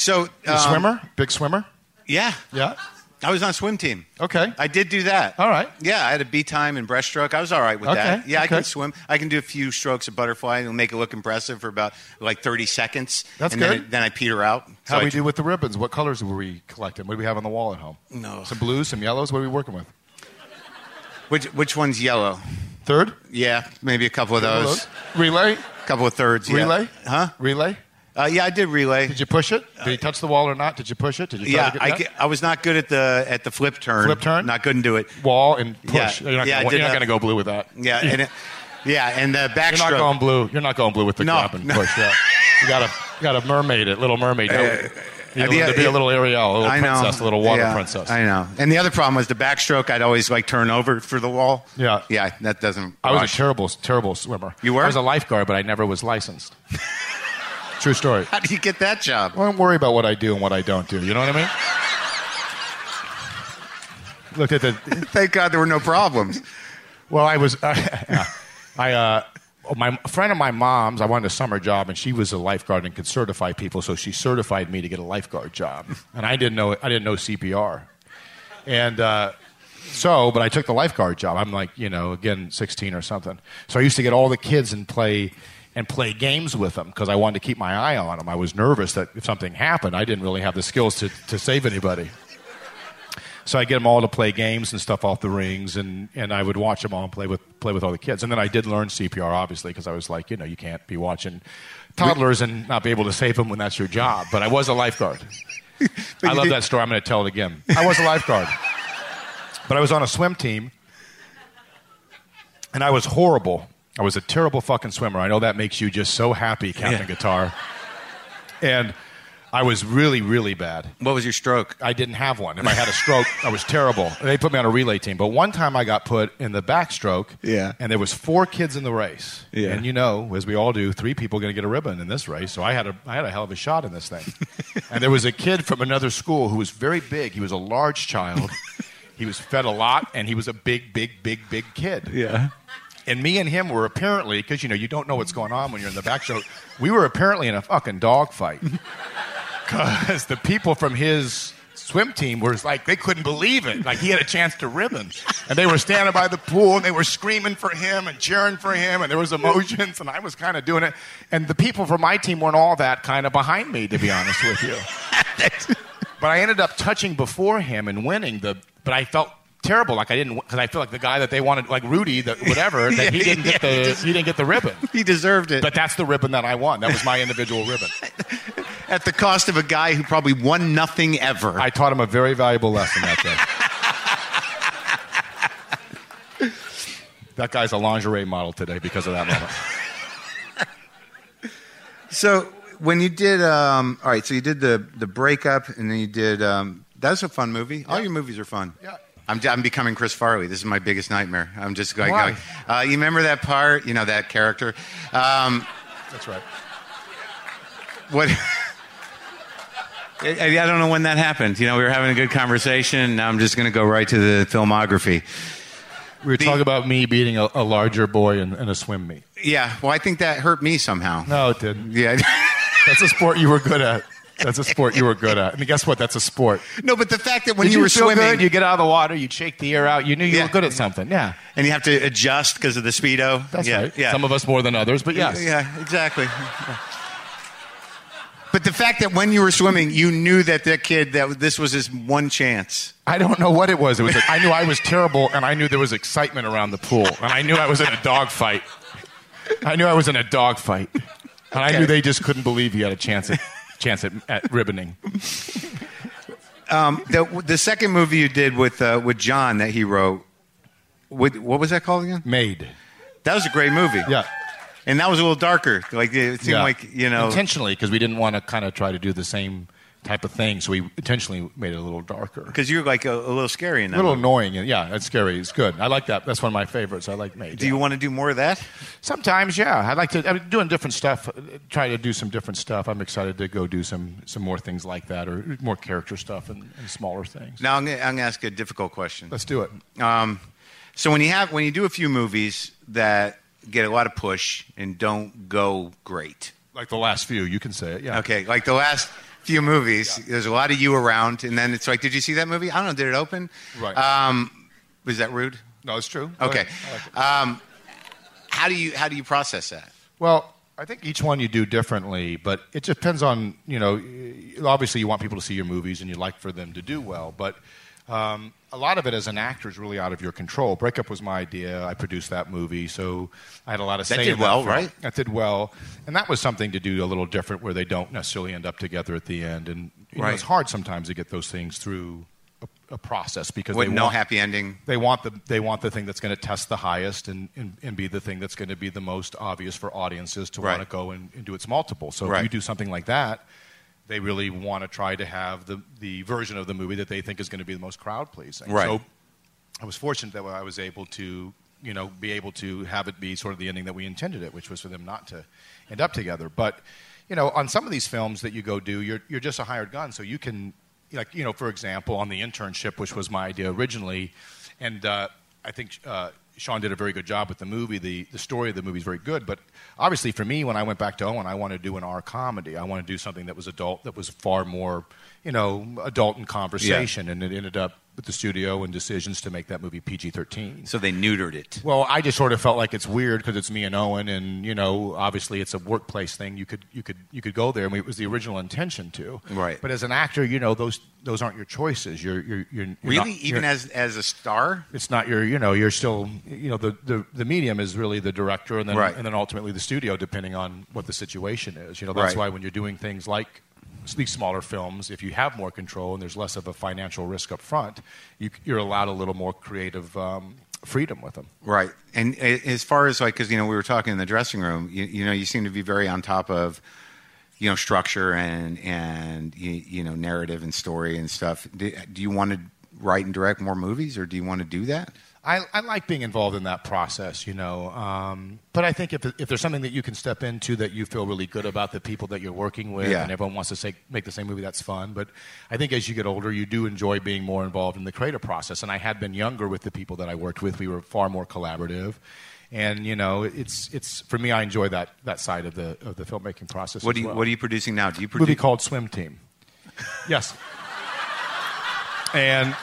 So, um, swimmer? Big swimmer? Yeah. Yeah. I was on swim team. Okay. I did do that. All right. Yeah, I had a B time in breaststroke. I was all right with Okay, that. Yeah, I can swim. I can do a few strokes of butterfly and make it look impressive for about like 30 seconds. That's and Then, good. it- then I peter out. So How I we tr- do with the ribbons? What colors were we collecting? What do we have on the wall at home? No. Some blues, some yellows. What are we working with? Which, which one's yellow? Third? Yeah, maybe a couple of those. Relay? A couple of thirds. yeah. Relay? Huh? Relay? Uh, yeah, I did relay. Did you push it? Did you touch the wall or not? Did you push it? Did you try yeah, to get I? I was not good at the at the flip turn. Flip turn? Not good to it. wall and push? Yeah. You're not, Yeah, gonna, you're not going to go blue with that. Yeah, and it, yeah, and the backstroke. You're not going blue. You're not going blue with the No, grab and no. push. Yeah. You got to got to mermaid it, little mermaid. You the- to be a little Ariel, a little I know. princess, a little water Yeah, princess. I know. And the other problem was the backstroke. I'd always like turn over for the wall. Yeah. yeah, that doesn't. I was a terrible, terrible swimmer. You were? I was a lifeguard, but I never was licensed. True story. How do you get that job? I don't worry about what I do and what I don't do. You know what I mean? Looked at the. Thank God there were no problems. Well, I was. Uh, I. Uh, my a friend of my mom's, I wanted a summer job, and she was a lifeguard and could certify people, so she certified me to get a lifeguard job, and I didn't know I didn't know CPR, and uh, so, but I took the lifeguard job. I'm like, you know, again, 16 or something. So I used to get all the kids and play and play games with them because I wanted to keep my eye on them. I was nervous that if something happened, I didn't really have the skills to, to save anybody. So I get them all to play games and stuff off the rings, and, and I would watch them all and play with play with all the kids. And then I did learn CPR, obviously, because I was like, you know, you can't be watching toddlers and not be able to save them when that's your job. But I was a lifeguard. I love that story. I'm going to tell it again. I was a lifeguard, but I was on a swim team, and I was horrible. I was a terrible fucking swimmer. I know that makes you just so happy, Captain Yeah. Guitar. And I was really, really bad. What was your stroke? I didn't have one. If I had a stroke, I was terrible. They put me on a relay team. But one time I got put in the backstroke. Yeah. And there was four kids in the race. Yeah. And you know, as we all do, three people are going to get a ribbon in this race. So I had a I had a hell of a shot in this thing. and there was a kid from another school who was very big. He was a large child. he was fed a lot, and he was a big, big, big, big kid. Yeah. And me and him were apparently, because you know you don't know what's going on when you're in the back show, we were apparently in a fucking dogfight. Because the people from his swim team were like, they couldn't believe it. Like he had a chance to ribbon. And they were standing by the pool and they were screaming for him and cheering for him. And there was emotions. And I was kind of doing it. And the people from my team weren't all that kind of behind me, to be honest with you. but I ended up touching before him and winning the. But I felt terrible, like I didn't, because I feel like the guy that they wanted, like Rudy, the, whatever, that he didn't get yeah, the he didn't get the ribbon. He deserved it But that's the ribbon that I won. That was my individual ribbon. at the cost of a guy who probably won nothing ever. I taught him a very valuable lesson that day. that guy's a lingerie model today because of that moment. So when you did, um, all right, so you did the the breakup, and then you did. Um, that's a fun movie. All your movies are fun. Yeah. I'm, I'm becoming Chris Farley. This is my biggest nightmare. I'm just going. Why? going, uh, you remember that part? You know that character. Um, That's right. what? I, I don't know when that happened. You know, we were having a good conversation. Now I'm just going to go right to the filmography. We were talking about me beating a, a larger boy in, in a swim meet. Yeah. Well, I think that hurt me somehow. No, it didn't. Yeah. That's a sport you were good at. That's a sport you were good at. I mean, guess what? That's a sport. No, but the fact that when you, you, were swimming good? You get out of the water, you shake the air out. You knew you Yeah. were good at something. Yeah, and you have to adjust because of the speedo. that's yeah, right. Yeah. Some of us more than others, but yes. Yeah, exactly. But the fact that when you were swimming, you knew that that kid that this was his one chance. I don't know what it was. It was. I knew I was terrible, and I knew there was excitement around the pool, and I knew I was in a dog fight. I knew I was in a dog fight, and I knew they just couldn't believe he had a chance at chance at, at ribboning. The, the second movie you did with uh, with Jon that he wrote, with, what was that called again? Made. That was a great movie. Yeah. and that was a little darker. Like it seemed Yeah. like you know. intentionally because we didn't want to kind of try to do the same type of thing, so we intentionally made it a little darker. Because you're like a, a little scary in that. A little movie. annoying, and yeah, it's scary. It's good. I like that. That's one of my favorites. I like Made. Do yeah. you want to do more of that? Sometimes, yeah. I like to. I'm doing different stuff. uh, Try to do some different stuff. I'm excited to go do some some more things like that, or more character stuff and, and smaller things. Now I'm gonna, I'm gonna ask a difficult question. Let's do it. Um, so when you have when you do a few movies that get a lot of push and don't go great, Like the last few, you can say it. Yeah. okay, like the last few movies, there's a lot of you around, and then it's like, did you see that movie? I don't know, did it open? Right. Um, was that rude? No, it's true. Okay. like. Um, how do you how do you process that? Well, I think each one you do differently, but it depends on you know. Obviously, you want people to see your movies, and you'd like for them to do well, but. Um, a lot of it as an actor is really out of your control. Breakup was my idea. I produced that movie, so I had a lot of That say did in well, film. right? That did well, and that was something to do a little different, where they don't necessarily end up together at the end. And you know, it's hard sometimes to get those things through a, a process because With they no want, happy ending. they want the they want the thing that's going to test the highest and, and, and be the thing that's going to be the most obvious for audiences to Right. want to go and, and do its multiple. So Right. if you do something like that, they really want to try to have the the version of the movie that they think is going to be the most crowd pleasing. Right. So I was fortunate that I was able to you know be able to have it be sort of the ending that we intended it, which was for them not to end up together. But you know, on some of these films that you go do, you're you're just a hired gun, so you can like you know, for example, on the internship, which was my idea originally, and uh, I think uh, Shawn did a very good job with the movie. The the story of the movie is very good, but obviously for me, when I went back to Owen, I wanted to do an R comedy. I wanted to do something that was adult, that was far more, you know, adult in conversation, and it ended up with the studio and decisions to make that movie PG thirteen. So they neutered it. Well, I just sort of felt like it's weird because it's me and Owen, and you know, obviously it's a workplace thing. You could you could you could go there, I and it was the original intention to. Right. But as an actor, you know, those those aren't your choices. You're you're, you're you're Really, not- even you're- as as a star. it's not your you know you're still you know the, the, the medium is really the director and then Right. and then ultimately the studio depending on what the situation is you know that's Right. why when you're doing things like these smaller films if you have more control and there's less of a financial risk up front you, you're allowed a little more creative um, freedom with them Right. And as far as like, because you know, we were talking in the dressing room. You, you know, you seem to be very on top of, you know, structure and and you, you know, narrative and story and stuff. Do, do you want to write and direct more movies, or do you want to do that? I, I like being involved in that process, you know. Um, but I think if, if there's something that you can step into that you feel really good about the people that you're working with, Yeah. and everyone wants to say, make the same movie, that's fun. But I think as you get older, you do enjoy being more involved in the creative process. And I had been younger with the people that I worked with; we were far more collaborative. And you know, it's it's for me, I enjoy that that side of the of the filmmaking process. What as do you well What are you producing now? Do you a movie called Swim Team. Yes. and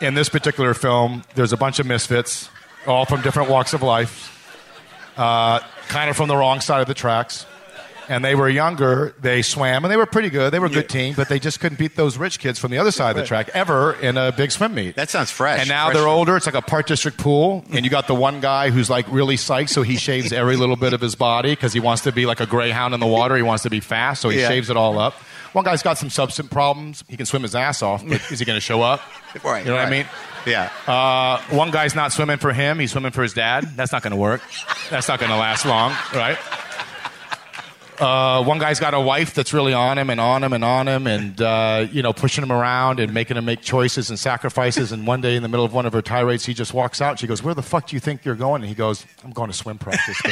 in this particular film, there's a bunch of misfits, all from different walks of life, uh, kind of from the wrong side of the tracks. And they were younger, they swam, and they were pretty good. They were a good team, but they just couldn't beat those rich kids from the other side of the track ever in a big swim meet. That sounds fresh. And now Fresh. they're older. It's like a park district pool, and you got the one guy who's like really psyched, so he shaves every little bit of his body because he wants to be like a greyhound in the water. He wants to be fast, so he Yeah. shaves it all up. One guy's got some substance problems. He can swim his ass off, but is he going to show up? Right, You know what I mean? Yeah. Uh, one guy's not swimming for him. He's swimming for his dad. That's not going to work. That's not going to last long, right? Uh, one guy's got a wife that's really on him and on him and on him and, uh, you know, pushing him around and making him make choices and sacrifices. And one day in the middle of one of her tirades, he just walks out. She goes, Where the fuck do you think you're going? And he goes, I'm going to swim practice,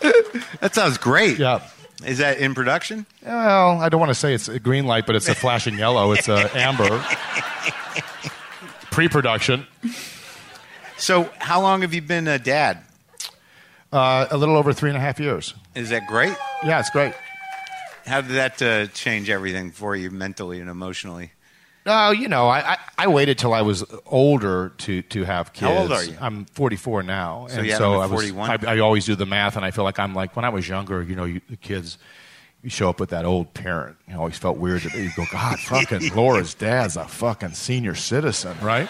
that sounds great. yeah. Is that in production? Well, I don't want to say it's a green light, but it's a flashing yellow. It's a amber. Pre production. So, how long have you been a dad? Uh, a little over three and a half years. Is that great? Yeah, it's great. How did that uh, change everything for you mentally and emotionally? No, you know, I, I, I waited till I was older to, to have kids. How old are you? I'm 44 now, So and so I was. 41? I, I always do the math, and I feel like I'm like when I was younger. You know, you, the kids, you show up with that old parent. You always felt weird that you go, God, fucking Laura's dad's a fucking senior citizen, right?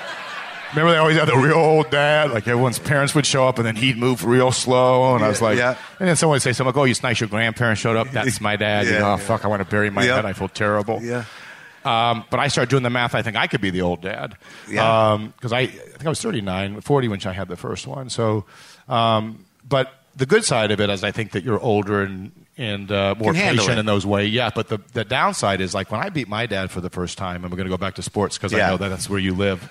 Remember they always had the real old dad. Like everyone's parents would show up, and then he'd move real slow, and I was like, yeah. and then someone would say something like, "Oh, it's nice your grandparents showed up. That's my dad." you Yeah, know, oh, yeah. fuck, I want to bury my Yeah. head. I feel terrible. Um, but I started doing the math. I think I could be the old dad. Yeah. Because I, I think I was 39, 40 when I had the first one. So, um, but the good side of it is I think that you're older and and uh, more patient it. in those ways. Yeah. But the the downside is like when I beat my dad for the first time, and we're going to go back to sports because Yeah. I know that that's where you live.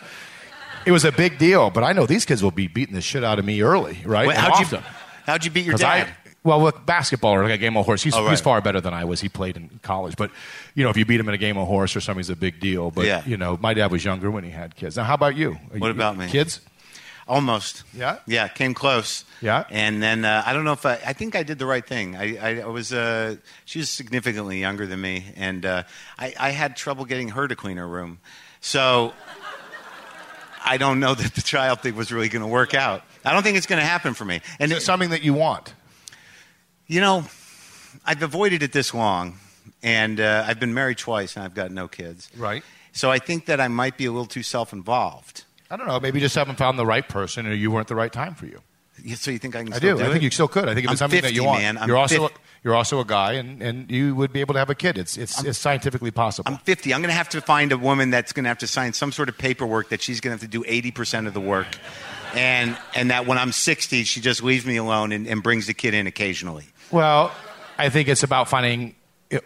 It was a big deal, but I know these kids will be beating the shit out of me early, right? Wait, how'd, you, how'd you beat your dad? I, well, with basketball or like a game of horse, he's, Oh, right. he's far better than I was. He played in college, but you know, if you beat him in a game of horse or something, it's a big deal. But Yeah. you know, my dad was younger when he had kids. Now, how about you? Are What you- about me? Kids? Almost. Yeah? Yeah, came close. Yeah? And then uh, I don't know if I, I think I did the right thing. I, I, I was, uh, she was significantly younger than me, and uh, I, I had trouble getting her to clean her room. So I don't know that the child thing was really going to work out. I don't think it's going to happen for me. And Is it something that you want? You know, I've avoided it this long, and uh, I've been married twice, and I've got no kids. Right. So I think that I might be a little too self-involved. I don't know. Maybe you just haven't found the right person, or you weren't the right time for you. Yeah, So you think I can I still do. do I think it? you still could. I think if I'm it's something that you want, man. I'm you're also 50. you're also a guy, and, and you would be able to have a kid. It's it's, it's scientifically possible. I'm 50. I'm going to have to find a woman that's going to have to sign some sort of paperwork that she's going to have to do 80% of the work. And, and that when I'm 60, she just leaves me alone and, and brings the kid in occasionally. Well, I think it's about finding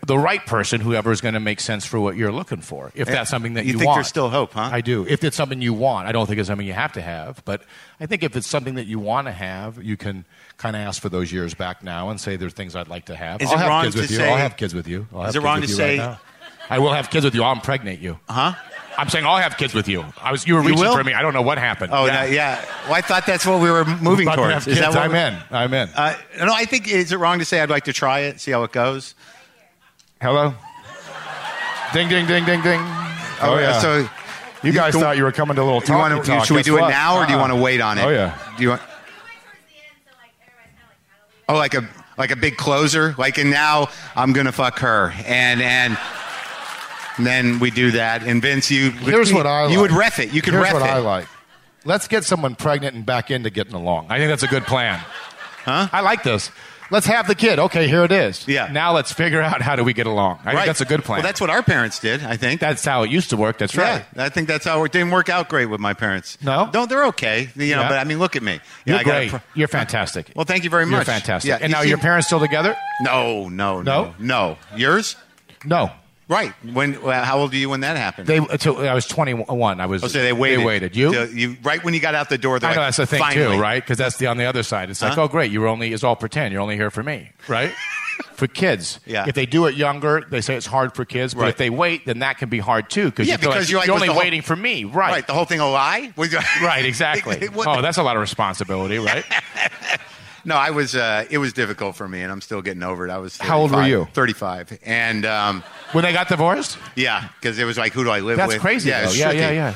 the right person, whoever is going to make sense for what you're looking for. If that's something that You you, think want, there's still hope, huh? I do. If it's something you want, I don't think it's something you have to have, but I think if it's something that you want to have, you can kind of ask for those years back now and say there's things I'd like to have. Is I'll it have wrong kids to with you. say- I'll have kids with you. I'll have Is it kids wrong with to you right say- now. I will have kids with you. I'll impregnate you. Huh? I'm saying I'll have kids with you. I was you were reaching will? for me. I don't know what happened. Oh, yeah. yeah. Well, I thought that's what we were moving to towards. have Is that what I'm we- in. I'm in. Uh, no, I think, is it wrong to say I'd like to try it, see how it goes? Hello. Ding ding ding ding ding. Oh yeah. So you guys you- thought you were coming to a little to, talk. should we do it now or do you Uh-uh. want to wait on it? Oh yeah. Do you want, oh, like a, like a big closer? Like, and now I'm going to fuck her. And, and, and then we do that. And Vince, you Here's what I like. You would ref it. You could Here's ref what it. I like. Let's get someone pregnant and back into getting along. I think that's a good plan. Huh? I like this. Let's have the kid. Okay, here it is. Yeah. Now let's figure out how do we get along. I think that's a good plan. Well, that's what our parents did, I think. that's how it used to work. That's right. Yeah, I think that's how it didn't work out great with my parents. No? no, they're okay. You know, Yeah. but I mean, look at me. You You're know, I got great. pro- You're fantastic. Well, thank you very much. You're fantastic. Yeah, and you now seem- your parents still together? No, no, No? no, no. Yours? No. Right. When? Well, how old were you when that happened? They. Until I was 21. I was. oh, so they waited. They waited. You. Till you right when you got out the door. They're I know like, that's the thing Finally. too, right? Because that's the on the other side. It's like, uh-huh. oh, great, you were only it's all pretend. You're only here for me, right? for kids, Yeah. If they do it younger, they say it's hard for kids. But Right. if they wait, then that can be hard too. Because Yeah, you because like, you're, like, you're only whole- waiting for me, right? Right. The whole thing a lie? Right, exactly. Oh, that's a lot of responsibility, right? No, I was. Uh, it was difficult for me, and I'm still getting over it. I was. 35, How old were you? Thirty-five, and um, when they got divorced, yeah, because it was like, who do I live that's with? crazy. Yeah, though. yeah, yeah, yeah.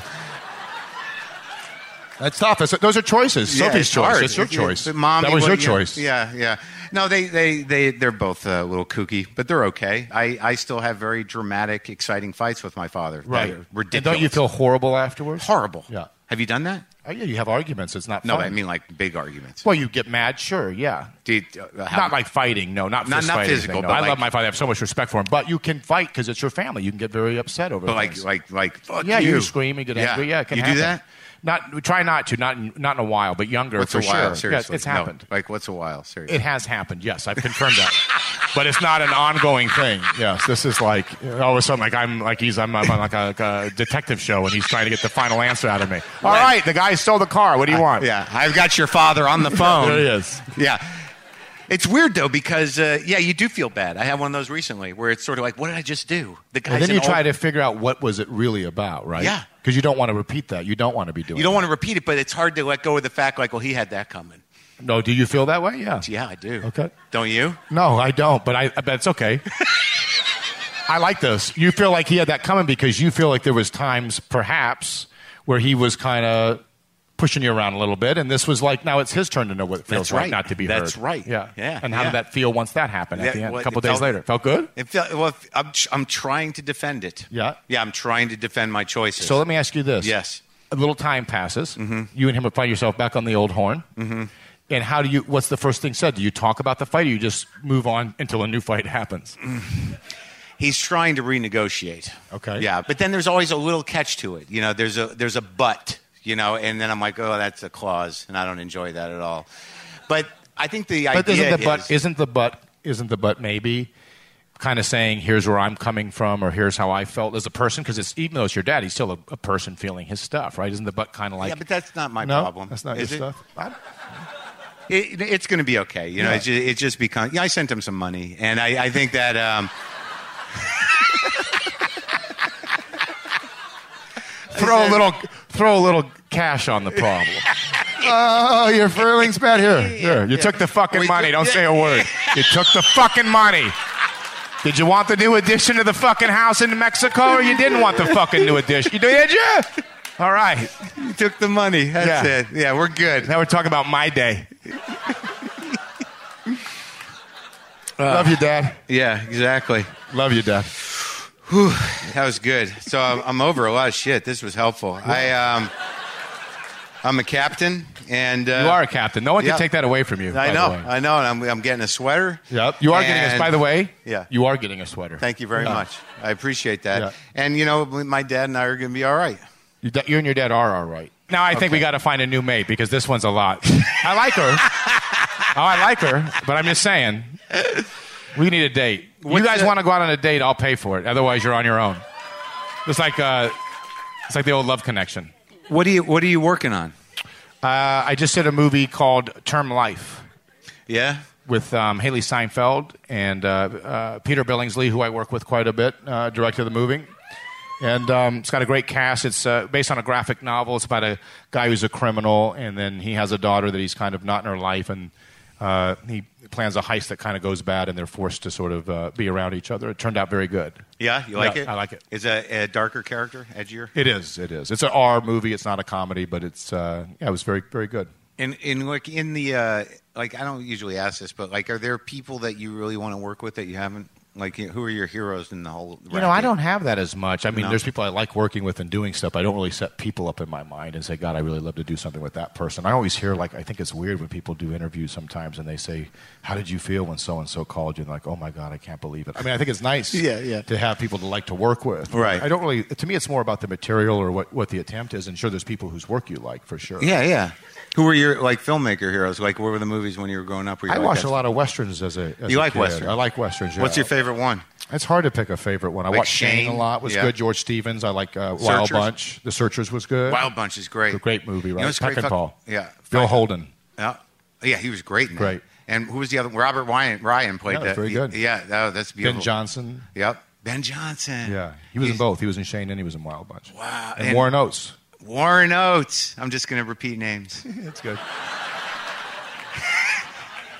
That's tough. It's, those are choices. Yeah, Sophie's it's choice. hard. It's your choice. it's- Mommy, that was your choice. Yeah, yeah. No, they, they, they, they're both uh, a little kooky, but they're okay. I, I still have very dramatic, exciting fights with my father. Right. are And Ridiculous. don't you feel horrible afterwards? horrible? Yeah. Have you done that? Oh, yeah, you have arguments. It's not No, fun. I mean like big arguments. well, you get mad, sure, yeah. You, uh, how- not like fighting, no, not Not- not physical, thing, no. I like- love my father. I have so much respect for him, but you can fight because it's your family. You can get very upset over. but like, things. like, like, fuck yeah, you. you scream and get Yeah. angry. Yeah, it can you happen. do that? Not we try not to, not in, not in a while, but younger What's for a while? sure. Seriously, Yeah, it's No. happened. Like, what's a while? Seriously. It has happened. Yes, I've confirmed that. but it's not an ongoing thing. Yes, this is like all of a sudden, like I'm like he's I'm, I'm on like a, like a detective show, and he's trying to get the final answer out of me. All right, the guy stole the car. What do you want? yeah, I've got your father on the phone. there he is. Yeah. It's weird though because uh, yeah, you do feel bad. I had one of those recently where it's sort of like, what did I just do? The guy's And then you try old- to figure out what was it really about, right? Yeah. Because you don't want to repeat that. You don't want to be doing. You don't that. want to repeat it, but it's hard to let go of the fact like, well, he had that coming. No, do you feel that way? Yeah. Yeah, I do. Okay. Don't you? No, I don't, but I, I bet it's okay. I like this. You feel like he had that coming because you feel like there was times, perhaps, where he was kind of pushing you around a little bit, and this was like now it's his turn to know what it feels That's like right. not to be That's heard. right. Yeah, Yeah, And how yeah. did that feel once that happened at the end? well, a couple days felt- later, felt good. It felt, well, I'm, I'm trying to defend it. Yeah. Yeah, I'm trying to defend my choices. So let me ask you this. Yes. A little time passes. Mm-hmm. You and him would find yourself back on the old horn. Mm-hmm. And how do you? What's the first thing said? Do you talk about the fight, or you just move on until a new fight happens? He's trying to renegotiate. Okay. Yeah, but then there's always a little catch to it. You know, there's a there's a but. You know, and then I'm like, oh, that's a clause, and I don't enjoy that at all. But I think the But idea isn't the but is, isn't the but isn't the but maybe kind of saying here's where I'm coming from or here's how I felt as a person because it's even though it's your dad he's still a, a person feeling his stuff right isn't the but kind of like yeah, but that's not my no problem. that's not is your it? stuff It, it's going to be okay. You know, Yeah. it, just, it just becomes. Yeah, I sent him some money, and I, I think that. Um, throw a little throw a little cash on the problem. oh, your feelings bad here. Here, you took the fucking We money. took- Don't say a word. You took the fucking money. Did you want the new addition to the fucking house in Mexico, or you didn't want the fucking new addition? You did you? All right. You took the money. That's Yeah. it. Yeah, we're good. Now we're talking about my day. Uh, Love you, Dad. Yeah, exactly. Love you, Dad. That was good. So I'm, I'm over a lot of shit. This was helpful. I um, I'm a captain, and uh, You are a captain. No one yeah. can take that away from you. I know. I know, and I'm, I'm getting a sweater. Yep. You are getting A, And- By the way, Yeah. you are getting a sweater. Thank you very Yeah. much. I appreciate that. Yeah. And you know, my dad and I are going to be all right. You, you and your dad are all right. Now I think we got to find a new mate because this one's a lot. I like her. oh, I like her, but I'm just saying we need a date. What's you guys the- want to go out on a date? I'll pay for it. Otherwise, you're on your own. It's like uh, it's like the old love connection. What are you What are you working on? Uh, I just did a movie called Term Life. Yeah. with um, Hailee Steinfeld and uh, uh, Peter Billingsley, who I work with quite a bit, uh, directed the movie. And um, it's got a great cast. It's uh, based on a graphic novel. It's about a guy who's a criminal, and then he has a daughter that he's kind of not in her life, and uh, he plans a heist that kind of goes bad, and they're forced to sort of uh, be around each other. It turned out very good. Yeah, you like Yeah, it? I like. It's a, a darker character, edgier. It is. It is. It's an R movie. It's not a comedy, but it's uh, yeah, it was very very good. And in like in the uh, like, I don't usually ask this, but like, are there people that you really want to work with that you haven't? Like, who are your heroes in the whole? You know, I don't have that as much. I mean, No. there's people I like working with and doing stuff. I don't really set people up in my mind and say, God, I really love to do something with that person. I always hear, like, I think it's weird when people do interviews sometimes and they say, How did you feel when so and so called you? And like, oh my God, I can't believe it. I mean, I think it's nice Yeah, yeah. to have people to like to work with. Right. I don't really, to me, it's more about the material or what, what the attempt is. And sure, there's people whose work you like for sure. Yeah, yeah. Who were your like filmmaker heroes? Like, what were the movies when you were growing up? Where you I like, watched a lot of westerns as a. As You a like kid. westerns? I like westerns. Yeah. What's your favorite one? It's hard to pick a favorite one. I Like watched Shane, Shane? a lot. Was Yeah. good. George Stevens. I like uh, Wild Bunch. The Searchers was good. Wild Bunch is great. A great movie, You right? know? Fuck- Peckinpah. Yeah. Bill Fuck- Holden. Yeah. Yeah, he was great. In that. Great. And who was the other? Robert Ryan. Ryan played Yeah, that. very good. Yeah, oh, that's beautiful. Ben Johnson. Yep. Ben Johnson. Yeah, he was in both. He was in Shane and he was in Wild Bunch. Wow. And, And- Warren Oates. Warren Oates. I'm just going to repeat names. That's good.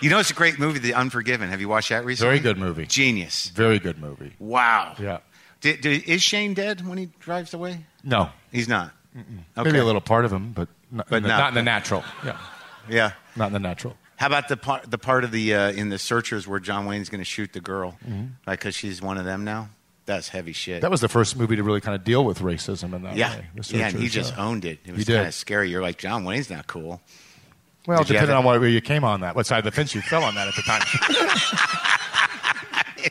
you know, it's a great movie, The Unforgiven. Have you watched that recently? Very good movie. Genius. Very good movie. Wow. Yeah. Did, did, is Shane dead when he drives away? No, He's not. maybe a little part of him, but not, But in the, not- not in the natural. Yeah, Yeah. not in the natural. How about the part the part of the uh, in the Searchers where John Wayne's going to shoot the girl, Mm-hmm. like because she's one of them now? That's heavy shit. That was the first movie to really kind of deal with racism in that yeah, way. The yeah, and he just owned it. It was kind of scary. You're like John Wayne's not cool. Well, Did depending on where you came on that, what side of the fence you fell on that at the time.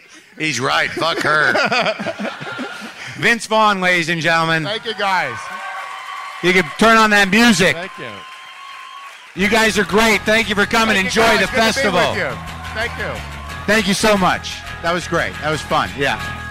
He's right. Fuck her. Vince Vaughn, ladies and gentlemen. Thank you, guys. You can turn on that music. Thank you. You guys are great. Thank you for coming. Thank Enjoy guys. the Good festival. you. Thank you. Thank you so much. That was great. That was fun. Yeah.